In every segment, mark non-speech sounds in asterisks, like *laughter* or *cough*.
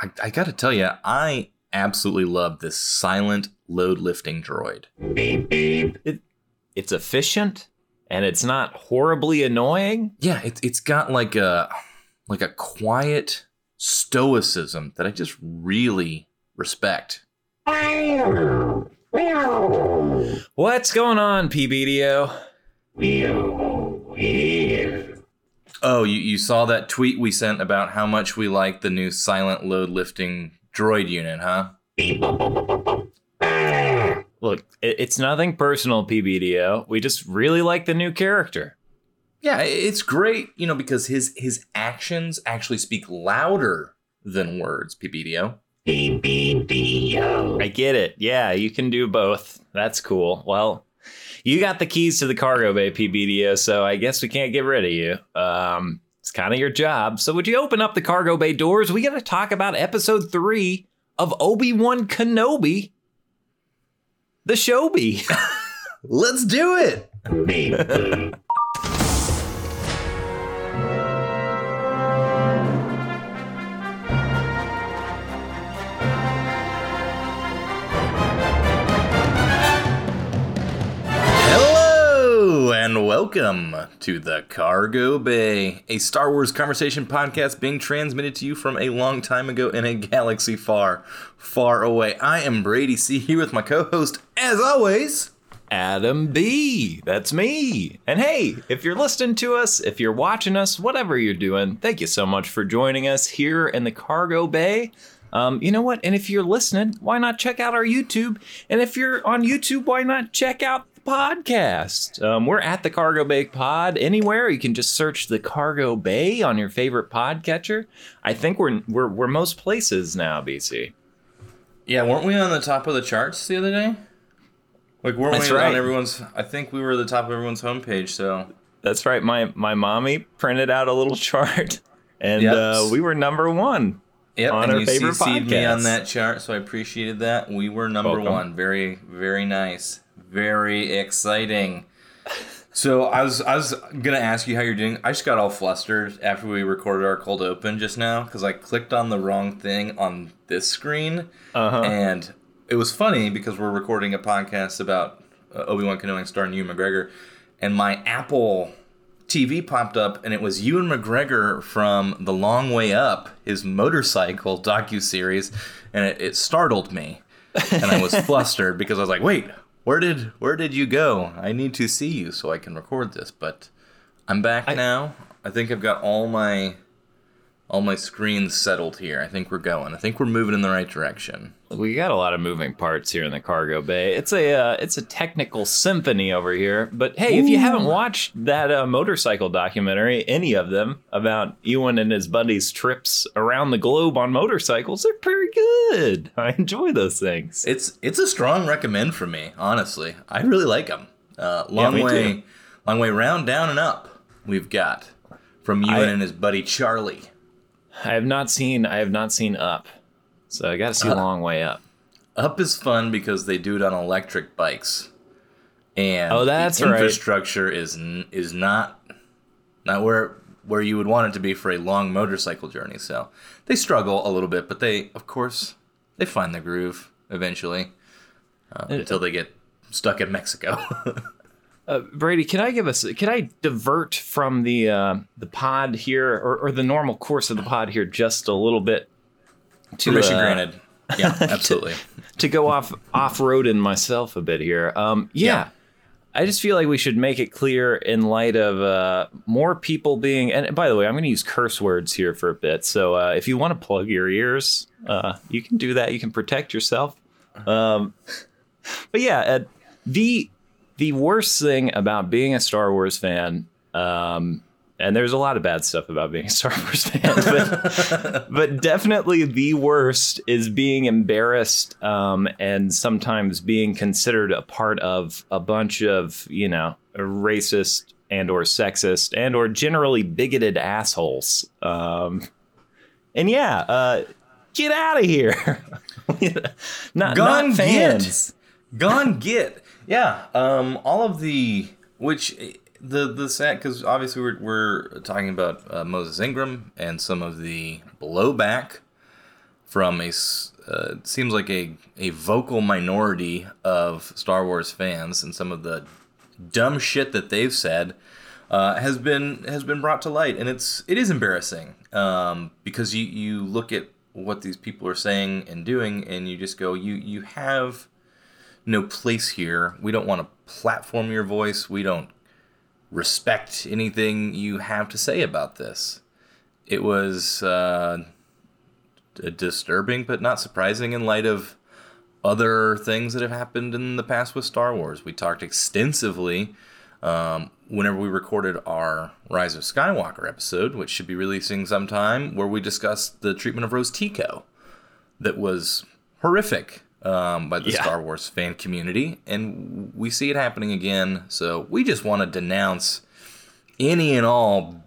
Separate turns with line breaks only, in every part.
I, I got to tell you, I absolutely love this silent load lifting droid.
It, it's efficient and it's not horribly annoying.
Yeah, it, it's got like a like a quiet stoicism that I just really respect.
What's going on, PBDO?
Oh, you, you saw that tweet we sent about how much we like the new silent load lifting droid unit, huh?
Look, it, it's nothing personal, PBDO. We just really like the new character.
Yeah, it's great, you know, because his his actions actually speak louder than words, PBDO.
I get it. Yeah, you can do both. That's cool. Well, you got the keys to the cargo bay, PBDO, so I guess we can't get rid of you. Um, it's kind of your job. So would you open up the cargo bay doors? We got to talk about episode three of Obi Wan Kenobi, the Showbie. *laughs*
Let's do it. Welcome to the Cargo Bay, a Star Wars conversation podcast being transmitted to you from a long time ago in a galaxy far, far away. I am Brady C here with my co-host, as always.
Adam B. That's me. And hey, if you're listening to us, if you're watching us, whatever you're doing, thank you so much for joining us here in the cargo bay. Um, you know what? And if you're listening, why not check out our YouTube? And if you're on YouTube, why not check out podcast? Um, we're at the Cargo Bay Pod anywhere. You can just search the Cargo Bay on your favorite podcatcher. I think we're we're we're most places now, BC.
Yeah, weren't we on the top of the charts the other day? Like, weren't
That's
we
right.
on everyone's? I think we were the top of everyone's homepage. So
That's right. My my mommy printed out a little *laughs* chart, and
Yep.
uh, we were number one.
Yep,
on
and
our
you
favorite
CC'd me on that chart, so I appreciated that. We were number
Welcome.
one. Very, very nice. Very exciting. So I was I was gonna ask you how you're doing. I just got all flustered after we recorded our cold open just now because I clicked on the wrong thing on this screen,
Uh-huh.
and it was funny because we're recording a podcast about uh, Obi Wan Kenobi starring Ewan McGregor, and my Apple TV popped up, and it was Ewan McGregor from The Long Way Up, his motorcycle docu series, and it, it startled me, and I was *laughs* flustered because I was like, "Wait, where did where did you go? I need to see you so I can record this." But I'm back now. I think I've got all my all my screens settled here. I think we're going. I think we're moving in the right direction.
We got a lot of moving parts here in the cargo bay. It's a uh, it's a technical symphony over here. But hey, if you haven't watched that uh, motorcycle documentary, any of them about Ewan and his buddies' trips around the globe on motorcycles, they're pretty good. *laughs* I enjoy those things.
It's it's a strong recommend for me, honestly. I really like them. Uh, long
me
way,
too.
long way round, down and up. We've got from Ewan
I-
and his buddy Charlie.
I have not seen I have not seen Up, so I got to see a long way up.
Up is fun because they do it on electric bikes, and
Oh, that's
the
right.
infrastructure is n- is not not where where you would want it to be for a long motorcycle journey. So they struggle a little bit, but they of course they find the groove eventually uh, until they get stuck in Mexico. *laughs*
Uh, Brady, can I give us? Can I divert from the uh, the pod here, or, or the normal course of the pod here, just a little bit? To,
Permission
uh,
granted. Yeah, *laughs* absolutely.
To go off off roading myself a bit here. Um, yeah,
Yeah.
I just feel like we should make it clear in light of uh, more people being. And by the way, I'm going to use curse words here for a bit. So uh, if you want to plug your ears, uh, you can do that. You can protect yourself. Um, but yeah, uh, the the worst thing about being a Star Wars fan, um, and there's a lot of bad stuff about being a Star *laughs* Wars fan, but, *laughs* but definitely the worst is being embarrassed um, and sometimes being considered a part of a bunch of you know racist and or sexist and or generally bigoted assholes. Um, and yeah, uh, get out of here. *laughs* not,
Gone
not fans.
Gone get. Yeah. Um. All of the which the the sad because obviously we're we're talking about uh, Moses Ingram and some of the blowback from a uh, seems like a a vocal minority of Star Wars fans and some of the dumb shit that they've said uh, has been has been brought to light, and it's it is embarrassing um, because you you look at what these people are saying and doing, and you just go, you you have no place here. We don't want to platform your voice. We don't respect anything you have to say about this. It was uh, disturbing, but not surprising in light of other things that have happened in the past with Star Wars. We talked extensively um, whenever we recorded our Rise of Skywalker episode, which should be releasing sometime, where we discussed the treatment of Rose Tico that was horrific um, by the
Yeah.
Star Wars fan community, and we see it happening again. So we just want to denounce any and all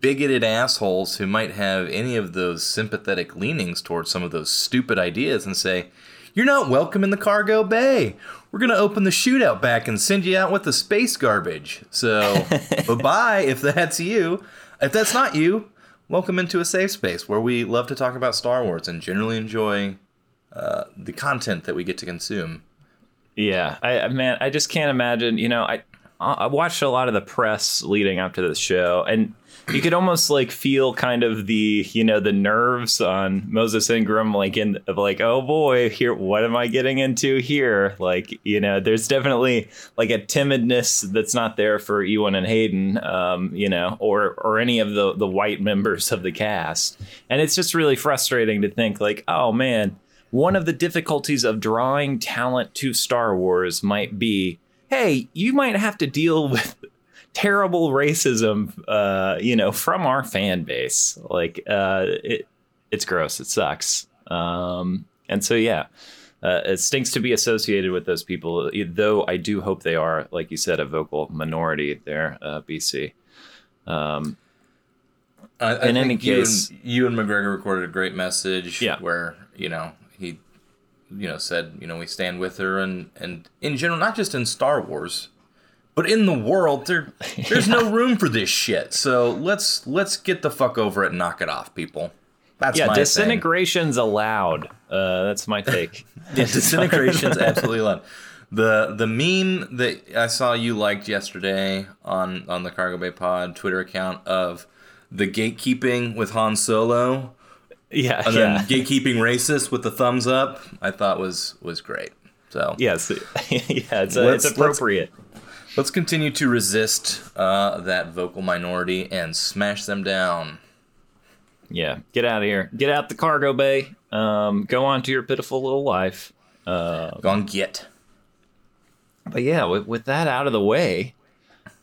bigoted assholes who might have any of those sympathetic leanings towards some of those stupid ideas and say, You're not welcome in the cargo bay. We're going to open the shootout back and send you out with the space garbage. So, *laughs* bye bye if that's you. If that's not you, welcome into a safe space where we love to talk about Star Wars and generally enjoy uh, the content that we get to consume.
Yeah, I man, I just can't imagine. You know, I I watched a lot of the press leading up to this show, and you could almost like feel kind of the you know the nerves on Moses Ingram, like in of like, oh boy, here, what am I getting into here? Like, you know, there's definitely like a timidness that's not there for Ewan and Hayden, um, you know, or or any of the the white members of the cast, and it's just really frustrating to think like, oh man one of the difficulties of drawing talent to Star Wars might be hey, you might have to deal *laughs* with terrible racism, uh, you know, from our fan base. Like, uh, it, it's gross. It sucks. Um, and so, yeah, uh, it stinks to be associated with those people, though I do hope they are, like you said, a vocal minority there, uh, BC. Um,
I, I
In any
you
case-
and, Ewan McGregor recorded a great message
Yeah.
where you know you know, said you know we stand with her and and in general, not just in Star Wars, but in the world, there *laughs* there's no room for this shit. So let's let's get the fuck over it and knock it off, people. That's
yeah,
my thing.
disintegration's allowed. Uh, that's my *laughs* take.
Yeah, disintegration's absolutely allowed. The the meme that I saw you liked yesterday on on the Cargo Bay Pod Twitter account of the gatekeeping with Han Solo
Yeah,
and
yeah.
then gatekeeping racist with the thumbs up, I thought was was great. So
Yes, *laughs* yeah, it's, uh,
Let's-
it's appropriate.
let's continue to resist uh, that vocal minority and smash them down.
Yeah, get out of here. Get out the cargo bay. Um, go on to your pitiful little life.
Uh, Gone get.
But yeah, with, with that out of the way,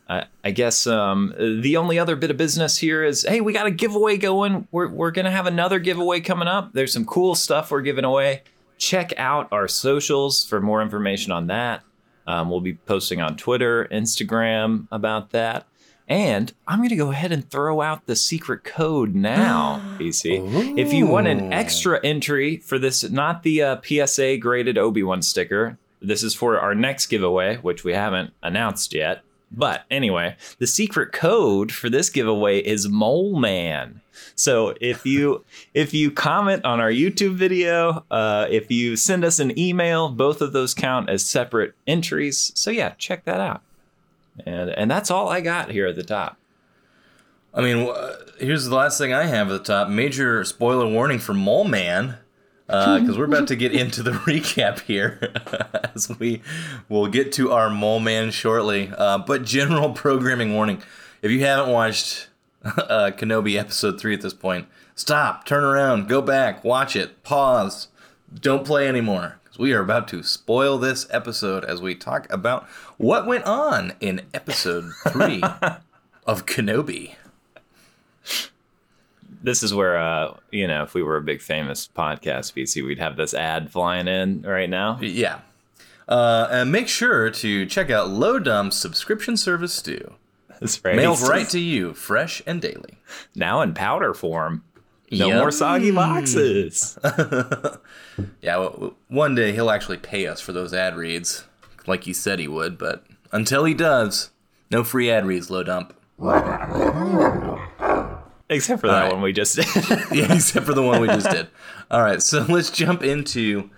I, I guess um, the only other bit of business here is hey, we got a giveaway going. We're, we're going to have another giveaway coming up. There's some cool stuff we're giving away. Check out our socials for more information on that. Um, we'll be posting on Twitter, Instagram about that. And I'm going to go ahead and throw out the secret code now, *gasps* BC. If you want an extra entry for this, not the uh, PSA graded Obi Wan sticker, this is for our next giveaway, which we haven't announced yet. But anyway, the secret code for this giveaway is Mole Man. So if you *laughs* if you comment on our YouTube video, uh, if you send us an email, both of those count as separate entries. So yeah, check that out. And and that's all I got here at the top.
I mean, here's the last thing I have at the top. Major spoiler warning for Mole Man, because we're about to get into the *laughs* recap here, *laughs* as we will get to our Mole Man shortly. Uh, but general programming warning: if you haven't watched *laughs* uh, Kenobi episode three at this point, stop, turn around, go back, watch it, pause, don't play anymore. 'cause We are about to spoil this episode as we talk about what went on in episode three of Kenobi.
This is where uh, you know, if we were a big famous podcast BC, we'd have this ad flying in right now.
Yeah. Uh, and make sure to check out Lo Dump's subscription service too.
That's right.
Mailed right to you, fresh and daily.
now in powder form. No
Yum.
more soggy boxes. *laughs* *laughs*
Yeah, w- w- one day he'll actually pay us for those ad reads, like he said he would. But until he does, no free ad reads, Lo Dump. *laughs*
Except for that
right.
one we just did. *laughs*
yeah, except for the one we just did. All right, so *laughs* let's jump into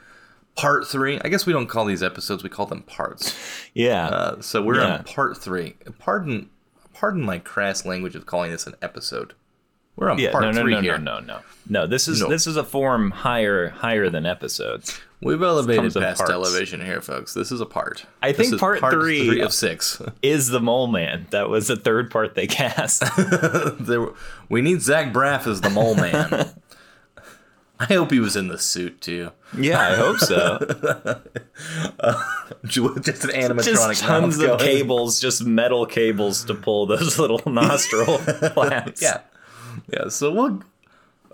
part three. I guess we don't call these episodes; we call them parts.
yeah.
Uh, so we're
Yeah.
on part three. Pardon, pardon my crass language of calling this an episode. We're on
yeah.
part
No, no,
three
no,
here.
no, no, no. No, this is
No.
this is a form higher higher than episodes.
We've elevated past
parts.
television here, folks. This is a part.
I
This
think
is
part three-
of six. *laughs*
Is the mole man? That was the third part they cast. *laughs*
there, we need Zach Braff as the mole man. *laughs* I hope he was in the suit too.
yeah, I hope so.
Just an animatronic.
just tons of
going.
cables, just metal cables to pull those little nostril flaps.
Yeah, yeah. So we'll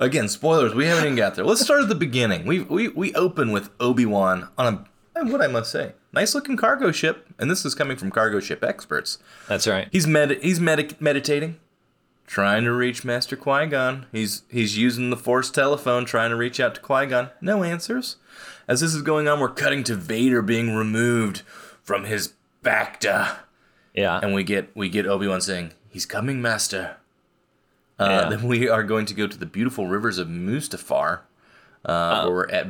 again spoilers. We haven't even got there. Let's start at the beginning. We we we open with Obi Wan on a and what I must say, nice looking cargo ship, and this is coming from cargo ship experts.
that's right.
He's med he's med- meditating, trying to reach Master Qui Gon. He's he's using the Force telephone, trying to reach out to Qui Gon. No answers. As this is going on, we're cutting to Vader being removed from his Bacta,
Yeah.
and we get we get Obi Wan saying, "He's coming, Master." Uh,
Yeah.
Then we are going to go to the beautiful rivers of Mustafar, uh, where we're at.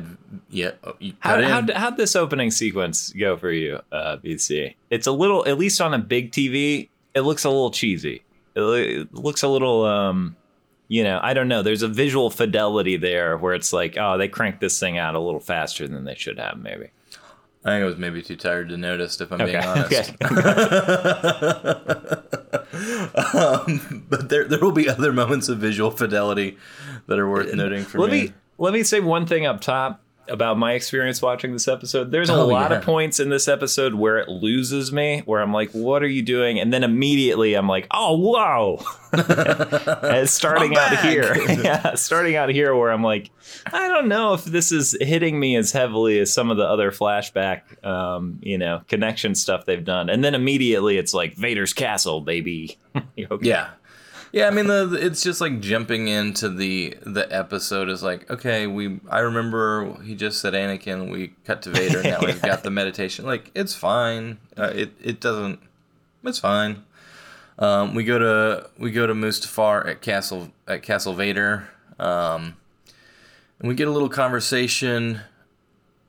Yeah, oh,
How, how'd, how'd this opening sequence go for you, uh, BC? It's a little, at least on a big TV, it looks a little cheesy. It, it looks a little, um, you know, I don't know. There's a visual fidelity there where it's like, oh, they cranked this thing out a little faster than they should have, maybe.
I think I was maybe too tired to notice, if I'm being honest.
Okay. *laughs*
um, but there there will be other moments of visual fidelity that are worth noting for
let
me.
me let me say one thing up top about my experience watching this episode. There's a
Oh,
lot
yeah.
of points in this episode where it loses me, where I'm like, "What are you doing?" And then immediately I'm like, "Oh, wow!" And *laughs* starting out here, *laughs* yeah, starting out here where I'm like, I don't know if this is hitting me as heavily as some of the other flashback, um, you know, connection stuff they've done. And then immediately it's like Vader's castle, baby. *laughs* Okay.
Yeah. Yeah, I mean the, it's just like jumping into the the episode is like, okay, we I remember he just said Anakin, we cut to Vader, now we've *laughs* got the meditation. Like it's fine. Uh, it it doesn't it's fine. Um, we go to we go to Mustafar at Castle at Castle Vader. Um, and we get a little conversation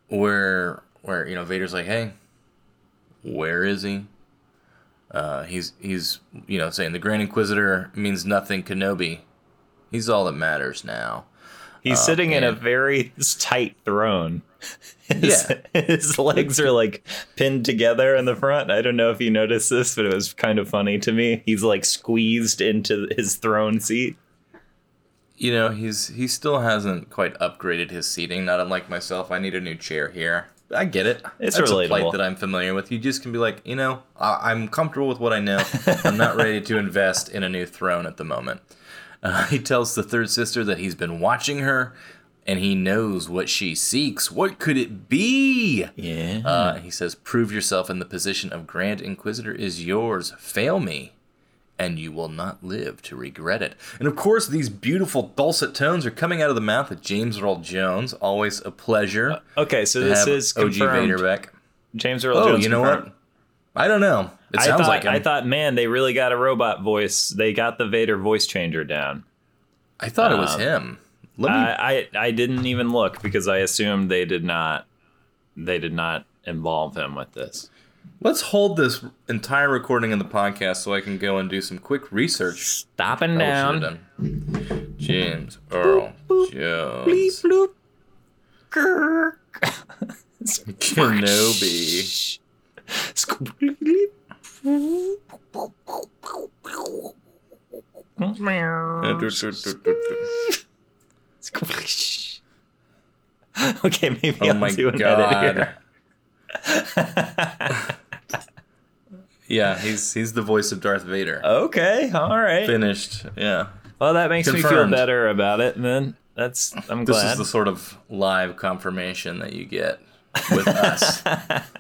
where where you know Vader's like, "Hey, where is he?" Uh, he's he's you know saying the Grand Inquisitor means nothing, Kenobi. He's all that matters now.
He's sitting in a very tight throne. *laughs* His, his legs are like pinned together in the front. I don't know if you noticed this, but it was kind of funny to me. He's like squeezed into his throne seat.
You know he's he still hasn't quite upgraded his seating. Not unlike myself, I need a new chair here. I get it.
It's
That's a
relatable.
plight that I'm familiar with. You just can be like, you know, I- I'm comfortable with what I know. I'm not ready to invest in a new throne at the moment. Uh, *laughs* he tells the third sister that he's been watching her, and he knows what she seeks. What could it be?
Yeah.
Uh, he says, Prove yourself in the position of Grand Inquisitor is yours. Fail me, and you will not live to regret it. And of course, these beautiful dulcet tones are coming out of the mouth of James Earl Jones. Always a pleasure
okay, so this is
OG. Vader back.
James Earl
Oh,
Jones.
you know
confirmed.
what? I don't know. It
I
sounds
thought,
like him.
I thought, man, they really got a robot voice. They got the Vader voice changer down.
I thought it was
um,
him. Let me.
I, I I didn't even look because I assumed they did not they did not involve him with this.
Let's hold this entire recording in the podcast so I can go and do some quick research.
Stopping
oh, should've
down.
James Earl Jones.
Bleep, bloop.
Kenobi.
okay, maybe
Oh
I'll do an
god.
edit here.
Yeah, he's he's the voice of Darth Vader.
Okay, all right.
Finished. Yeah.
Well, that makes me feel better about it. Then that's I'm glad.
This is the sort of live confirmation that you get with us,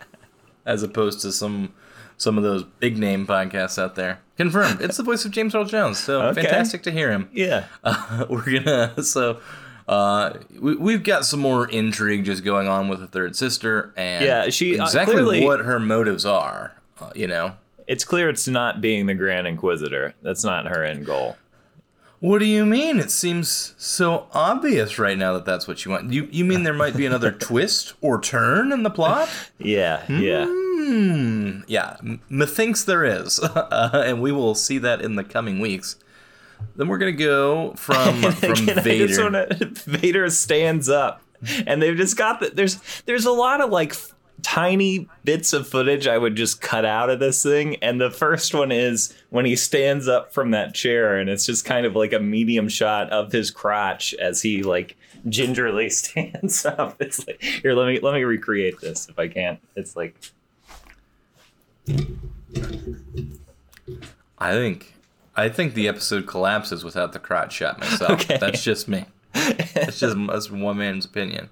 *laughs* as opposed to some some of those big name podcasts out there. Confirmed. It's the voice of James Earl Jones. So *laughs*
Okay.
fantastic to hear him.
yeah.
Uh, *laughs* we're gonna so. Uh, we, we've got some more intrigue just going on with the third sister, and
Yeah, she, uh,
exactly
clearly-
what her motives are. Uh, you know,
It's clear it's not being the Grand Inquisitor. That's not her end goal.
What do you mean? It seems so obvious right now that that's what you want. You you mean there might be another *laughs* twist or turn in the plot?
Yeah, yeah.
Hmm. Yeah, methinks there is, *laughs* uh, and we will see that in the coming weeks. Then we're gonna go from *laughs* from
Again,
Vader.
wanna- Vader stands up, and they've just got the, there's there's a lot of like f- tiny bits of footage I would just cut out of this thing, and the first one is when he stands up from that chair, and it's just kind of like a medium shot of his crotch as he like gingerly *laughs* stands up. It's like here, let me let me recreate this if I can't. It's like
I think I think the episode collapses without the crotch shot myself. *laughs*
Okay.
That's just me. That's just that's one man's opinion.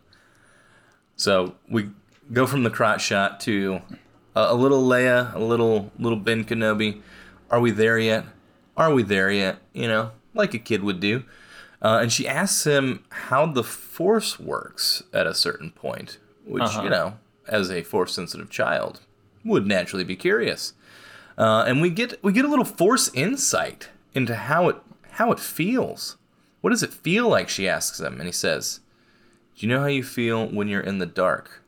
So we go from the crotch shot to a, a little Leia, a little little Ben Kenobi. Are we there yet? Are we there yet? You know, like a kid would do. Uh, and she asks him how the Force works at a certain point, which
Uh-huh.
you know, as a Force sensitive child, would naturally be curious. Uh, and we get we get a little Force insight into how it how it feels. What does it feel like? She asks him, and he says, "Do you know how you feel when you're in the dark?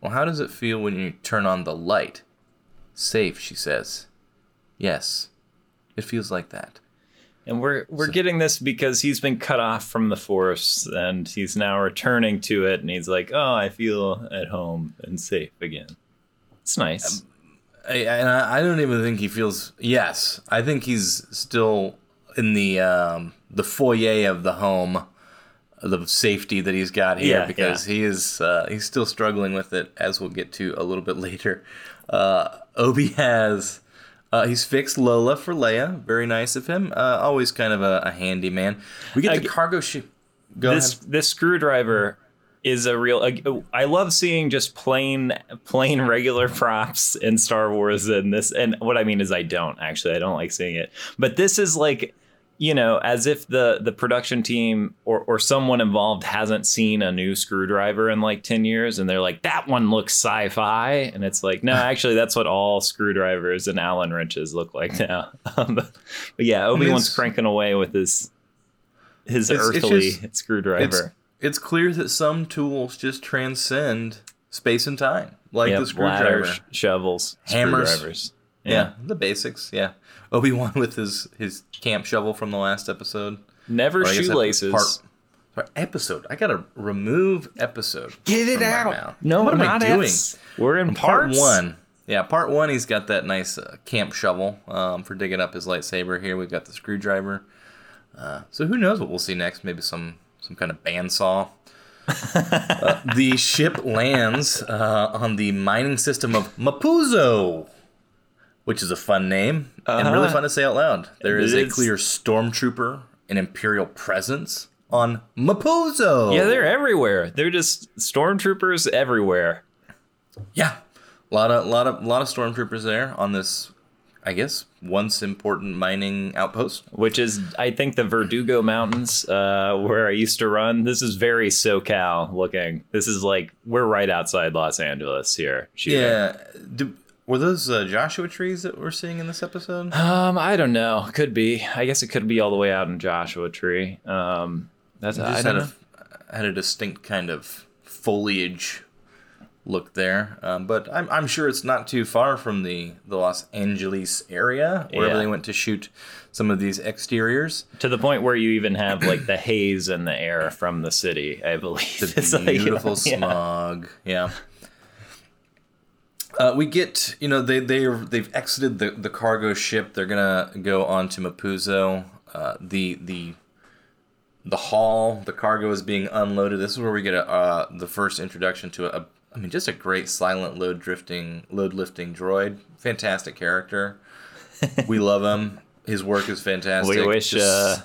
Well, how does it feel when you turn on the light? Safe," she says. Yes, it feels like that.
And we're we're getting this because he's been cut off from the force and he's now returning to it and he's like, "Oh, I feel at home and safe again." It's nice.
I, and I I don't even think he feels. Yes, I think he's still in the um, the foyer of the home, the safety that he's got here
Yeah,
because he is uh, he's still struggling with it, as we'll get to a little bit *laughs* later. Uh, Obi has. Uh, he's fixed Lola for Leia. Very nice of him. Uh, always kind of a, a handy man. We get
I
the
get-
cargo ship. Go
this
ahead.
this screwdriver is a real I love seeing just plain plain regular props in Star Wars and this and what I mean is I don't actually I don't like seeing it. But this is like you know, as if the the production team or or someone involved hasn't seen a new screwdriver in like 10 years and they're like that one looks sci-fi and it's like no, *laughs* actually that's what all screwdrivers and Allen wrenches look like now. *laughs* Um, but yeah, Obi-Wan's cranking away with his his
It's- it's
earthly
just-
screwdriver.
It's it's clear that some tools just transcend space and time, like
Yep,
the screwdriver.
ladders, shovels,
Hammers.
screwdrivers.
Yeah. the basics. Yeah, Obi Wan with his his camp shovel from the last episode.
Never
Or I guess that
shoelaces.
part- sorry, episode. I gotta remove episode.
Get it out. No,
what am
not
I doing?
Fs. We're in
Part one. Yeah, part one. He's got that nice uh, camp shovel um, for digging up his lightsaber. Here we've got the screwdriver. Uh, so who knows what we'll see next? Maybe some some kind of bandsaw. *laughs* uh, the ship lands uh, on the mining system of Mapuzo, which is a fun name and really
Uh-huh.
fun to say out loud. There
is,
is a clear stormtrooper and imperial presence on Mapuzo.
Yeah, they're everywhere. They're just stormtroopers everywhere.
Yeah, a lot of lot of lot of stormtroopers there on this. I guess once important mining outpost.
Which is, I think, the Verdugo Mountains, uh, where I used to run. This is very SoCal looking. This is like we're right outside Los Angeles here. shooting.
Yeah, do, were those uh, Joshua trees that we're seeing in this episode?
Um, I don't know. Could be. I guess it could be all the way out in Joshua Tree. Um, that's I don't
had
know.
a had a distinct kind of foliage look there, um, but I'm I'm sure it's not too far from the the Los Angeles area wherever
Yeah.
they went to shoot some of these exteriors.
to the point where you even have like the haze in the air from the city. I believe
The *laughs*
It's like,
beautiful
yeah.
smog. Yeah. Uh, we get, you know, they they they've exited the, the cargo ship. They're gonna go on to Mapuzo. Uh, the the the haul, the cargo is being unloaded. This is where we get a, uh, the first introduction to a, I mean, just a great silent load drifting, load lifting droid. Fantastic character. we love him. His work is fantastic.
We wish
Just
uh,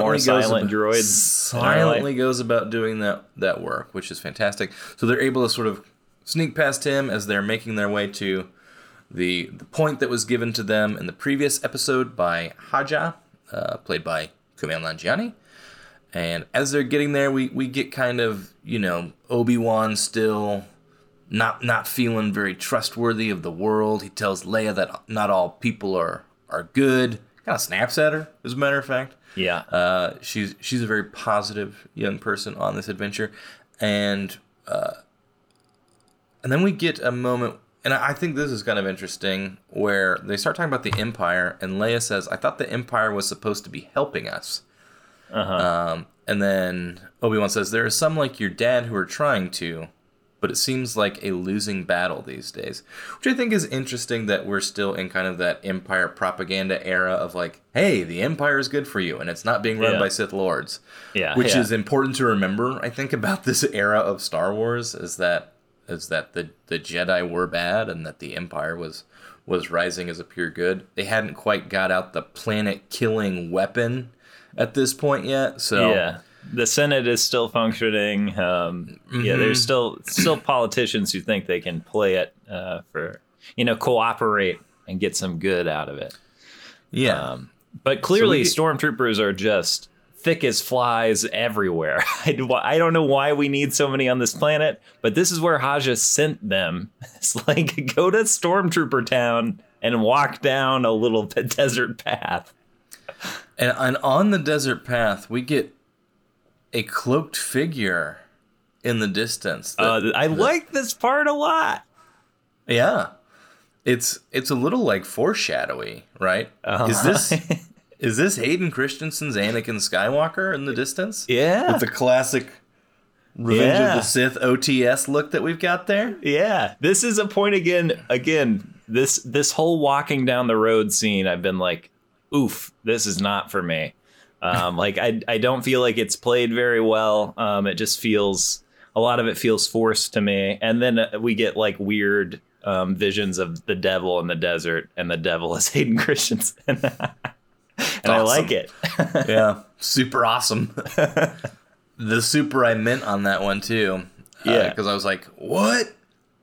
more silent
about-
droids
Silently goes about doing that that work, which is fantastic. So they're able to sort of sneak past him as they're making their way to the the point that was given to them in the previous episode by Haja, uh, played by Kumail Nanjiani. And as they're getting there, we, we get kind of you know Obi Wan still not not feeling very trustworthy of the world. He tells Leia that not all people are are good. Kind of snaps at her, as a matter of fact.
Yeah.
Uh, she's she's a very positive young person on this adventure, and uh, and then we get a moment, and I think this is kind of interesting, where they start talking about the Empire, and Leia says, "I thought the Empire was supposed to be helping us."
Uh-huh.
Um, and then Obi Wan says, "There are some like your dad who are trying to, but it seems like a losing battle these days." Which I think is interesting that we're still in kind of that Empire propaganda era of like, "Hey, the Empire is good for you, and it's not being run
Yeah.
by Sith lords."
yeah.
Which
yeah.
is important to remember. I think about *laughs* this era of Star Wars is that is that the the Jedi were bad and that the Empire was was rising as a pure good. They hadn't quite got out the planet killing weapon at this point yet. So
yeah. The Senate is still functioning. Um, Yeah,
Mm-hmm.
there's still still politicians who think they can play it uh, for you know cooperate and get some good out of it.
yeah.
Um, but clearly,
we get-
stormtroopers are just thick as flies everywhere. *laughs* I, I don't know why we need so many on this planet, but this is where Haja sent them. *laughs* It's like go to Stormtrooper Town and walk down a little *laughs* desert path.
And, and on the desert path, we get a cloaked figure in the distance. that-
Uh, I like this part a lot.
yeah, it's it's a little like foreshadowy, right?
Uh-huh.
Is this *laughs* is this Hayden Christensen's Anakin Skywalker in the distance?
Yeah.
with the classic Revenge
Yeah.
of the Sith OTS look that we've got there.
Yeah, this is a point again. Again, this this whole walking down the road scene, I've been like, "Oof, this is not for me." Um, like I I don't feel like it's played very well. Um, it just feels a lot of it feels forced to me, and then uh, we get like weird um, visions of the devil in the desert, and the devil is *laughs* Hayden Christensen, *laughs* and I like it. *laughs*
yeah, super awesome. the super I meant on that one too.
Yeah.
because I was like, "What?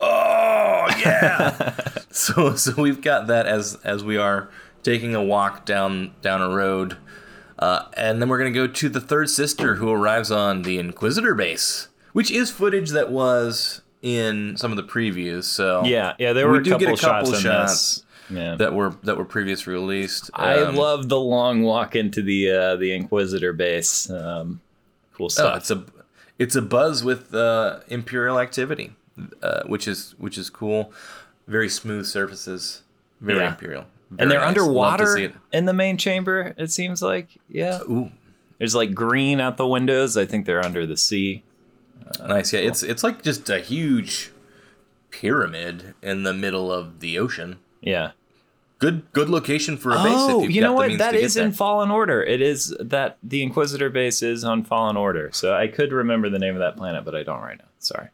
Oh yeah!" so so we've got that as as we are taking a walk down down a road, uh, and then we're gonna go to the third sister who arrives on the Inquisitor base, which is footage that was in some of the previews. So
yeah, yeah, there
We
were a
do
couple,
get a couple
shots,
shots
in this. Yeah.
that were that were previously released.
I
Um,
love the long walk into the uh, the Inquisitor base. Um, cool
Oh,
stuff.
it's a it's a buzz with uh, imperial activity, uh, which is which is cool. Very smooth surfaces, very
Yeah.
imperial,
and they're
nice. Love to see
underwater in the main chamber. It seems like yeah.
Ooh,
There's like green out the windows. I think they're under the sea.
nice. Yeah, it's it's like just a huge pyramid in the middle of the ocean.
Yeah.
Good good location for a base.
Oh, you know
the
what? That is in. Fallen Order. It is that the Inquisitor base is on Fallen Order. So I could remember the name of that planet, but I don't right now. Sorry.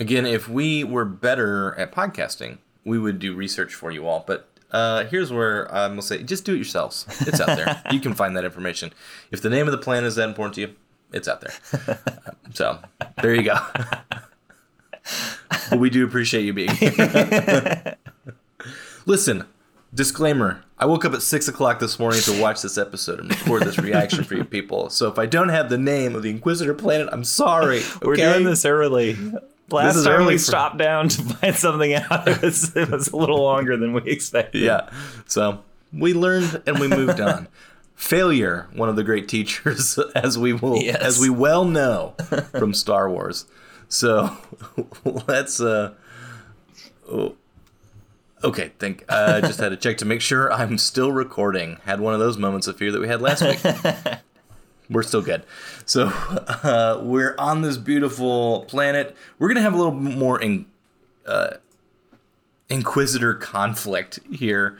Again, if we were better at podcasting, we would do research for you all. But uh, here's where I'm gonna say, just do it yourselves. It's out there. *laughs* you can find that information. If the name of the planet is that important to you, it's out there. *laughs* so there you go. *laughs* but we do appreciate you being here. Listen, disclaimer. I woke up at six o'clock this morning to watch this episode and record this reaction for you people. So if I don't have the name of the Inquisitor planet, I'm sorry.
We're doing this early. Last
is
time
early
we
for-
stopped down to *laughs* find something out, it was, it was a little longer than we expected.
Yeah. So we learned and we moved on. Failure, one of the great teachers, *laughs* as we will,
Yes.
as we well know from Star Wars. So *laughs* let's. uh oh, Okay, think. I just had to check to make sure I'm still recording. Had one of those moments of fear that we had last week. We're still good. So uh, we're on this beautiful planet. We're gonna have a little more in, Inquisitor conflict here,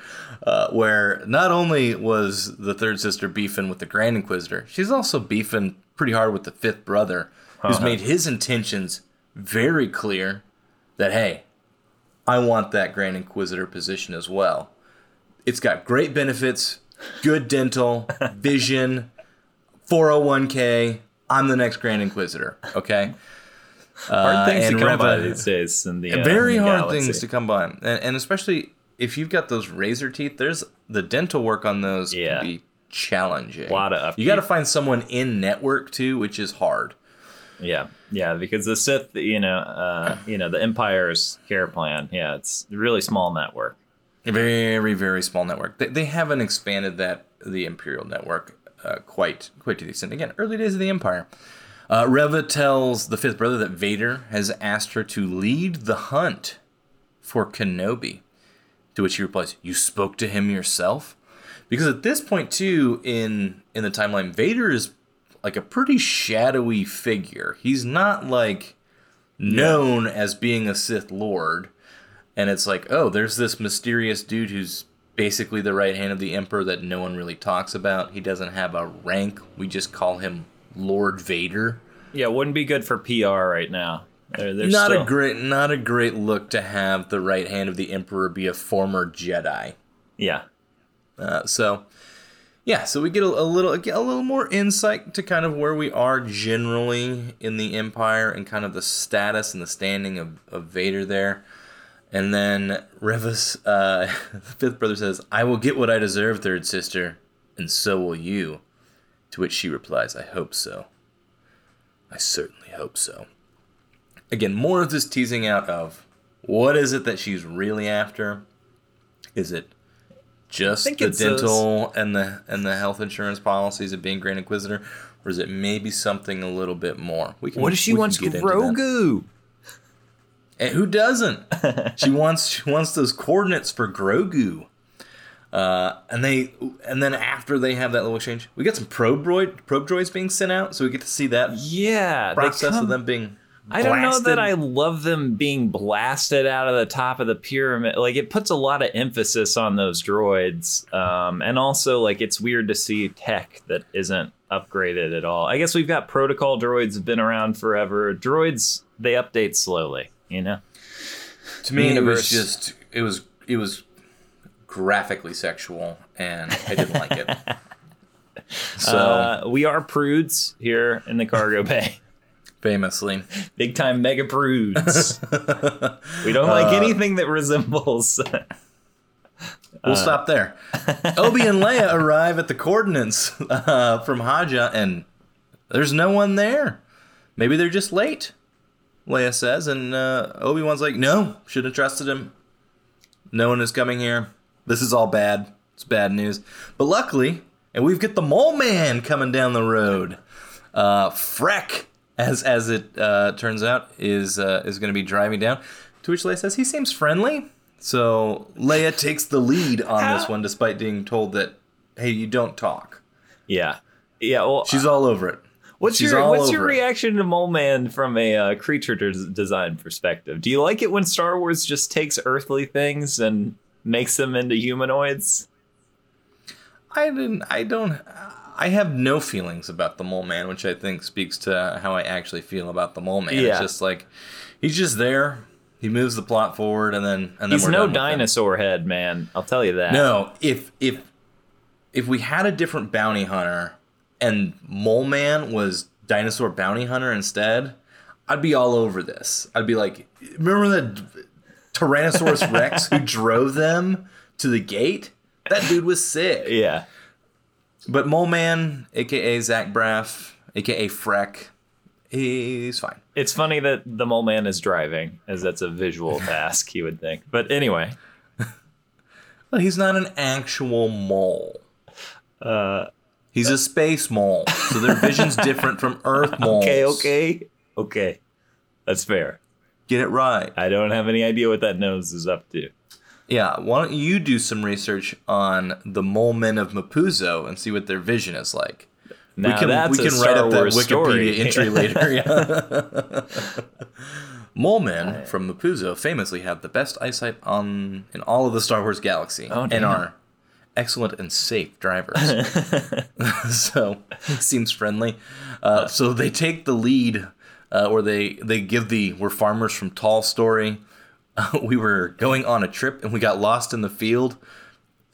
uh, where not only was the third sister beefing with the Grand Inquisitor, she's also beefing pretty hard with the fifth brother, who's
Uh-huh.
made his intentions very clear that, hey, I want that Grand Inquisitor position as well. It's got great benefits, good dental, *laughs* vision, 401k. I'm the next Grand Inquisitor, okay?
Hard things
Uh,
to
and
come by these days in the uh,
very
in the
hard
galaxy.
things to come by, and, and especially if you've got those razor teeth. There's the dental work on those
Yeah.
can be challenging.
A lot of
you got to find someone in network too, which is hard.
Yeah, yeah, because the Sith, you know, uh, you know, the Empire's care plan. Yeah, it's really small network.
Very very small network. They, they haven't expanded that the Imperial network uh, quite quite to the extent. Again, early days of the Empire. Uh, Reva tells the fifth brother that Vader has asked her to lead the hunt for Kenobi. To which he replies, "You spoke to him yourself." Because at this point, too, in in the timeline, Vader is like a pretty shadowy figure. He's not like known as being a Sith Lord, and it's like, oh, there's this mysterious dude who's basically the right hand of the Emperor that no one really talks about. He doesn't have a rank. We just call him Lord Vader.
Yeah, wouldn't be good for PR right now. They're, they're
not
still-
a great, not a great look to have the right hand of the Emperor be a former Jedi.
Yeah.
Uh, so, yeah, so we get a, a little get a little more insight to kind of where we are generally in the Empire and kind of the status and the standing of, of Vader there. And then Revis, uh, the *laughs* fifth brother says, "I will get what I deserve, third sister, and so will you." To which she replies, "I hope so. I certainly hope so." Again, more of this teasing out of what is it that she's really after? Is it just the dental and the and the health insurance policies of being Grand Inquisitor, or is it maybe something a little bit more? We can,
What if she wants
get into that.
Grogu?
And who doesn't? *laughs* she wants she wants those coordinates for Grogu. Uh, and they and then after they have that little exchange, we get some probe droid probe droids being sent out, so we get to see that
Yeah.
process
come-
of them being.
I don't know that. I love them being blasted out of the top of the pyramid. Like it puts a lot of emphasis on those droids, um, and also like it's weird to see tech that isn't upgraded at all. I guess we've got protocol droids have been around forever. Droids they update slowly, you know.
To me, it was just it was it was graphically sexual, and I didn't like it. *laughs* So
Uh, we are prudes here in the cargo bay.
famously,
Big time mega prudes. *laughs* we don't like anything that resembles.
we'll stop there. *laughs* Obi and Leia arrive at the coordinates uh, from Haja, and there's no one there. Maybe they're just late. Leia says, and uh, Obi Wan's like, "No, should have trusted him. No one is coming here. This is all bad. It's bad news." But luckily, and we've got the Mole Man coming down the road. Uh, Freck, as as it uh, turns out, is uh, is going to be driving down. To which Leia says, "He seems friendly." So Leia takes the lead on this one, despite being told that, "Hey, you don't talk."
yeah, yeah. Well,
She's all over it.
What's
She's
your What's your
it.
reaction to Mole Man from a uh, creature des- design perspective? Do you like it when Star Wars just takes earthly things and makes them into humanoids?
I didn't. I don't. I have no feelings about the Mole Man, which I think speaks to how I actually feel about the Mole Man. It's just like he's just there. He moves the plot forward, and then and then
He's
we're
no
done with him.
dinosaur head, man. I'll tell you that.
No, if if if we had a different bounty hunter and Mole Man was dinosaur bounty hunter instead, I'd be all over this. I'd be like, remember the Tyrannosaurus *laughs* Rex who drove them to the gate? That dude was sick.
Yeah.
But Mole Man, aka Zach Braff, aka Freck, he's fine.
It's funny that the Mole Man is driving, as that's a visual *laughs* task, you would think. But anyway, *laughs*
But he's not an actual mole.
uh,
He's a space mole, so their vision's *laughs* different from Earth moles.
okay, okay, okay. That's fair.
Get it right.
I don't have any idea what that nose is up to.
Yeah, why don't you do some research on the mole men of Mapuzo and see what their vision is like?
Now
we can
that's
we
a
can write up that Wikipedia
story.
entry *laughs* later. Yeah. *laughs* mole men from Mapuzo famously have the best eyesight on in all of the Star Wars galaxy
Oh,
and are excellent and safe drivers. *laughs* *laughs* so seems friendly. Uh, so they take the lead, uh, or they they give the "we're farmers from Tall" story. *laughs* we were going on a trip and we got lost in the field.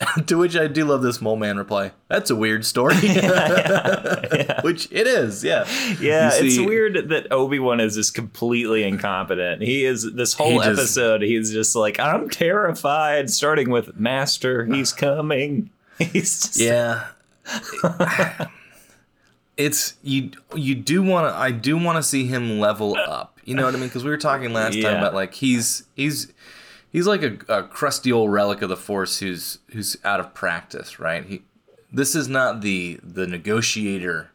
*laughs* to which I do love this mole man reply. That's a weird story. *laughs* *laughs* Which it is, yeah.
Yeah,
You
it's weird that Obi Wan is just completely incompetent. He is this whole
He just-
episode. He's just like, I'm terrified. Starting with Master, he's coming. He's just,
Yeah. it's you you do want to I do want to see him level up. You know what I mean? Cuz we were talking last
Yeah.
time about like he's he's he's like a, a crusty old relic of the force who's who's out of practice, right? He This is not the the negotiator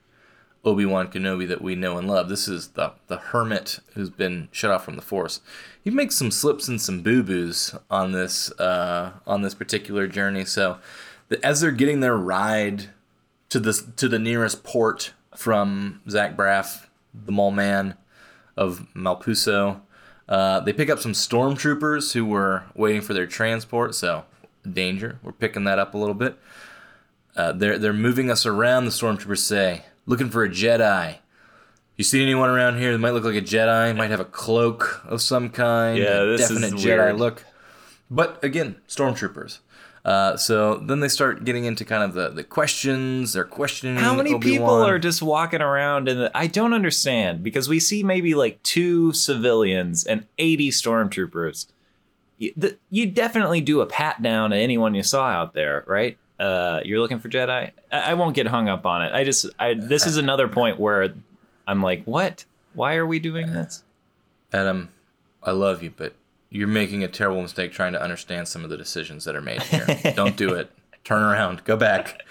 Obi Wan Kenobi that we know and love. This is the the hermit who's been shut off from the Force. He makes some slips and some boo boos on this uh, on this particular journey. So, as they're getting their ride to the to the nearest port from Zach Braff, the mole man of Mapuzo, uh, they pick up some stormtroopers who were waiting for their transport. So, danger. We're picking that up a little bit. Uh, they're they're moving us around. The stormtroopers say, "Looking for a Jedi." You see anyone around here that might look like a Jedi? Might have a cloak of some kind.
Yeah, this is
definite Jedi
weird.
look. But again, stormtroopers. Uh, so then they start getting into kind of the, the questions. They're questioning.
How many people
Obi-Wan.
are just walking around and I don't understand because we see maybe like two civilians and 80 stormtroopers. You, the, you definitely do a pat down to anyone you saw out there, right? Uh, you're looking for Jedi. I, I won't get hung up on it. I just, I this is another point where I'm like, what? Why are we doing this?
Adam, I love you, but you're making a terrible mistake trying to understand some of the decisions that are made here. *laughs* Don't do it. Turn around. Go back.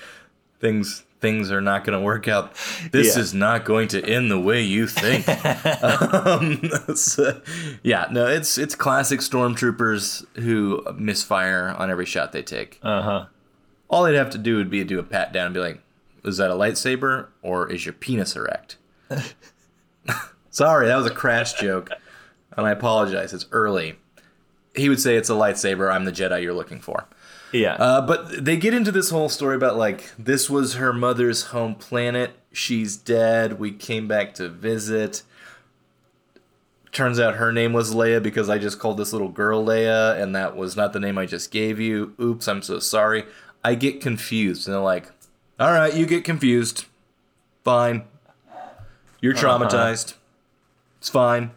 Things things are not going to work out. This
Yeah.
is not going to end the way you think. *laughs* um, *laughs* so- yeah, no, it's it's classic stormtroopers who misfire on every shot they take.
Uh huh.
All they'd have to do would be to do a pat down and be like, "Is that a lightsaber or is your penis erect?" Sorry, that was a crash joke, and I apologize. It's early. He would say it's a lightsaber. I'm the Jedi you're looking for.
Yeah.
Uh, but they get into this whole story about like this was her mother's home planet. She's dead. We came back to visit. Turns out her name was Leia because I just called this little girl Leia, and that was not the name I just gave you. Oops, I'm so sorry. I get confused, and they're like, "All right, you get confused. Fine. You're traumatized. It's fine."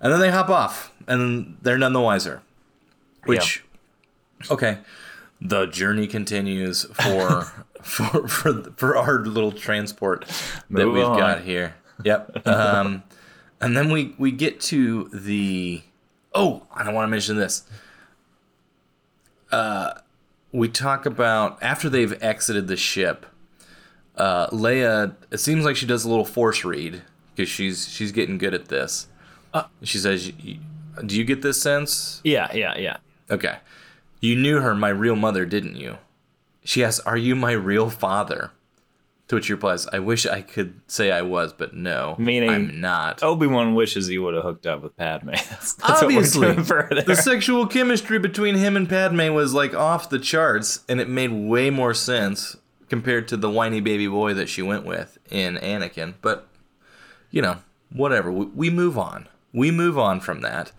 And then they hop off, and they're none the wiser. Which, okay, the journey continues for *laughs* for for for our little transport that we've
on.
got here. Yep. Um, and then we we get to the oh, I don't want to mention this. Uh, we talk about after they've exited the ship. Uh, Leia, it seems like she does a little force read because she's she's getting good at this. Uh, she says, "Y- y- "Do you get this sense?"
yeah. Yeah. Yeah.
Okay. You knew her, my real mother, didn't you? She asks, Are you my real father? To which he replies, I wish I could say I was, but no.
Meaning-
I'm not.
Obi Wan wishes he would have hooked up with Padme. *laughs* That's, that's
Obviously,
what we're doing
the sexual chemistry between him and Padme was like off the charts, and it made way more sense compared to the whiny baby boy that she went with in Anakin. But, you know, whatever. We, we move on. We move on from that.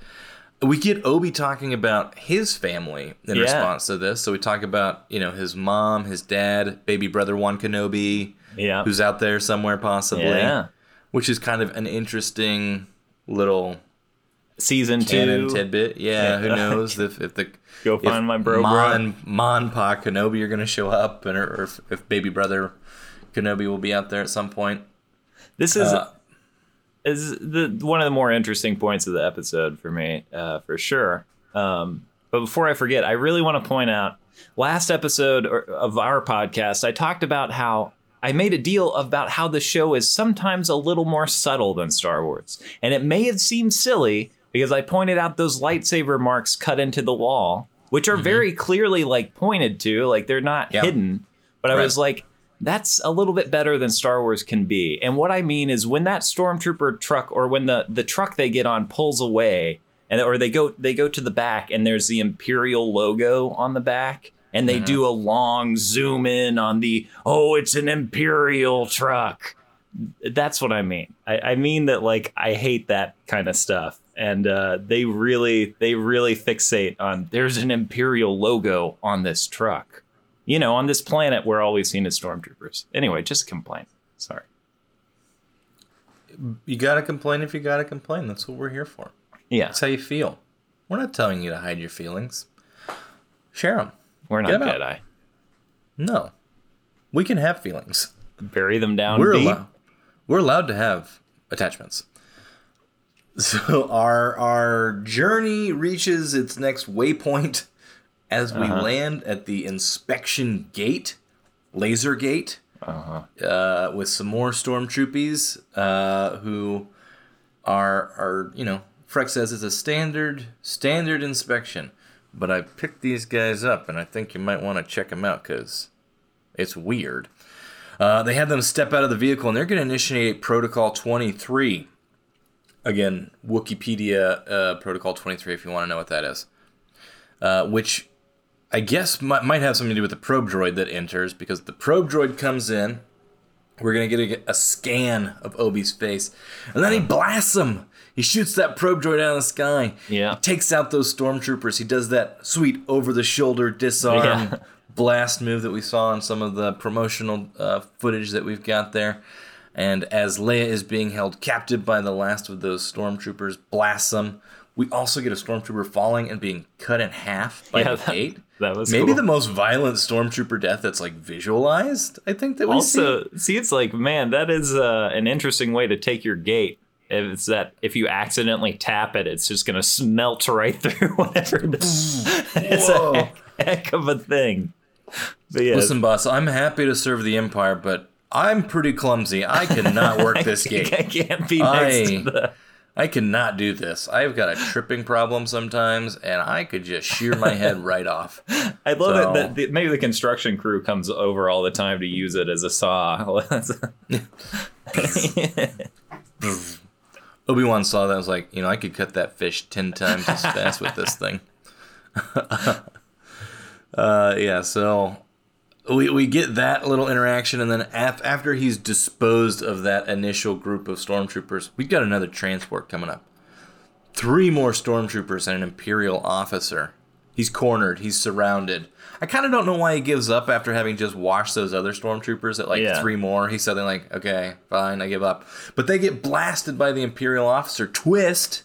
We get Obi talking about his family in
Yeah.
response to this. So we talk about, you know, his mom, his dad, baby brother Juan Kenobi,
yeah.
who's out there somewhere possibly.
yeah.
Which is kind of an interesting little
Season two.
tidbit. Yeah,
Yeah.
who *laughs* knows if, if the
Go
if
find my bro, bro.
and, Pa Kenobi are going to show up, and or, or if, if baby brother Kenobi will be out there at some point.
This is
Uh,
is the one of the more interesting points of the episode for me, uh, for sure. Um, but before I forget, I really want to point out last episode of our podcast, I talked about how I made a deal about how the show is sometimes a little more subtle than Star Wars, and it may have seemed silly because I pointed out those lightsaber marks cut into the wall, which are very clearly like pointed to, like they're not
Mm-hmm.
Hidden. But I was like, that's a little bit better than Star Wars can be. And what I mean is when that stormtrooper truck or when the the truck they get on pulls away and or they go they go to the back and there's the imperial logo on the back and they do a long zoom in on the oh it's an imperial truck. That's what I mean. I, I mean that like I hate that kind of stuff. And uh, they really they really fixate on there's an imperial logo on this truck you know, on this planet we're always seen as stormtroopers. Anyway, just complain. Sorry.
You got to complain if you got to complain. That's what we're here for.
Yeah,
That's how you feel. We're not telling you to hide your feelings. Share them.
we're not
'em out.
Jedi.
No, we can have feelings.
Bury them down
we're
deep.
allowed. We're allowed to have attachments. *laughs* So our our journey reaches its next waypoint as we
Uh-huh.
land at the inspection gate. Lasergate uh, with some more stormtroopies uh, who are are you know Freck says it's a standard standard inspection, but I picked these guys up and I think you might want to check them out because it's weird. Uh, they have them step out of the vehicle and they're going to initiate Protocol 23. Again, Wikipedia uh, Protocol 23 if you want to know what that is. Uh, which I guess might, might have something to do with the probe droid that enters because the probe droid comes in. We're gonna get a, a scan of Obi's face, and then he blasts him. He shoots that probe droid out of the sky.
Yeah.
He takes out those stormtroopers. He does that sweet over-the-shoulder disarm
Yeah. *laughs*
blast move that we saw in some of the promotional uh, footage that we've got there. And as Leia is being held captive by the last of those stormtroopers, blasts them. We also get a stormtrooper falling and being cut in half by
Yeah,
the gate.
that was
maybe
cool.
the most violent stormtrooper death that's like visualized. I think that we see.
Also, see, it's like, man, that is uh, an interesting way to take your gate. If it's that if you accidentally tap it, it's just gonna smelt right *laughs* through whatever it is. *laughs* it's
Whoa.
a heck, heck of a thing. But yeah,
Listen, boss, I'm happy to serve the Empire, but I'm pretty clumsy. I cannot work *laughs* this gate.
I can't be next
I-
to the.
I cannot do this. I've got a tripping problem sometimes, and I could just shear my head *laughs* right off.
I love
So-
it that the, maybe the construction crew comes over all the time to use it as a saw. *laughs*
Obi Wan saw that and was like, you know, I could cut that fish ten times as fast with this thing. *laughs* uh, yeah, so we, we get that little interaction, and then af- after he's disposed of that initial group of stormtroopers, we've got another transport coming up. Three more stormtroopers and an Imperial officer. He's cornered, he's surrounded. I kind of don't know why he gives up after having just washed those other stormtroopers at like
Yeah.
three more. He's suddenly like, okay, fine, I give up. But they get blasted by the Imperial officer. Twist,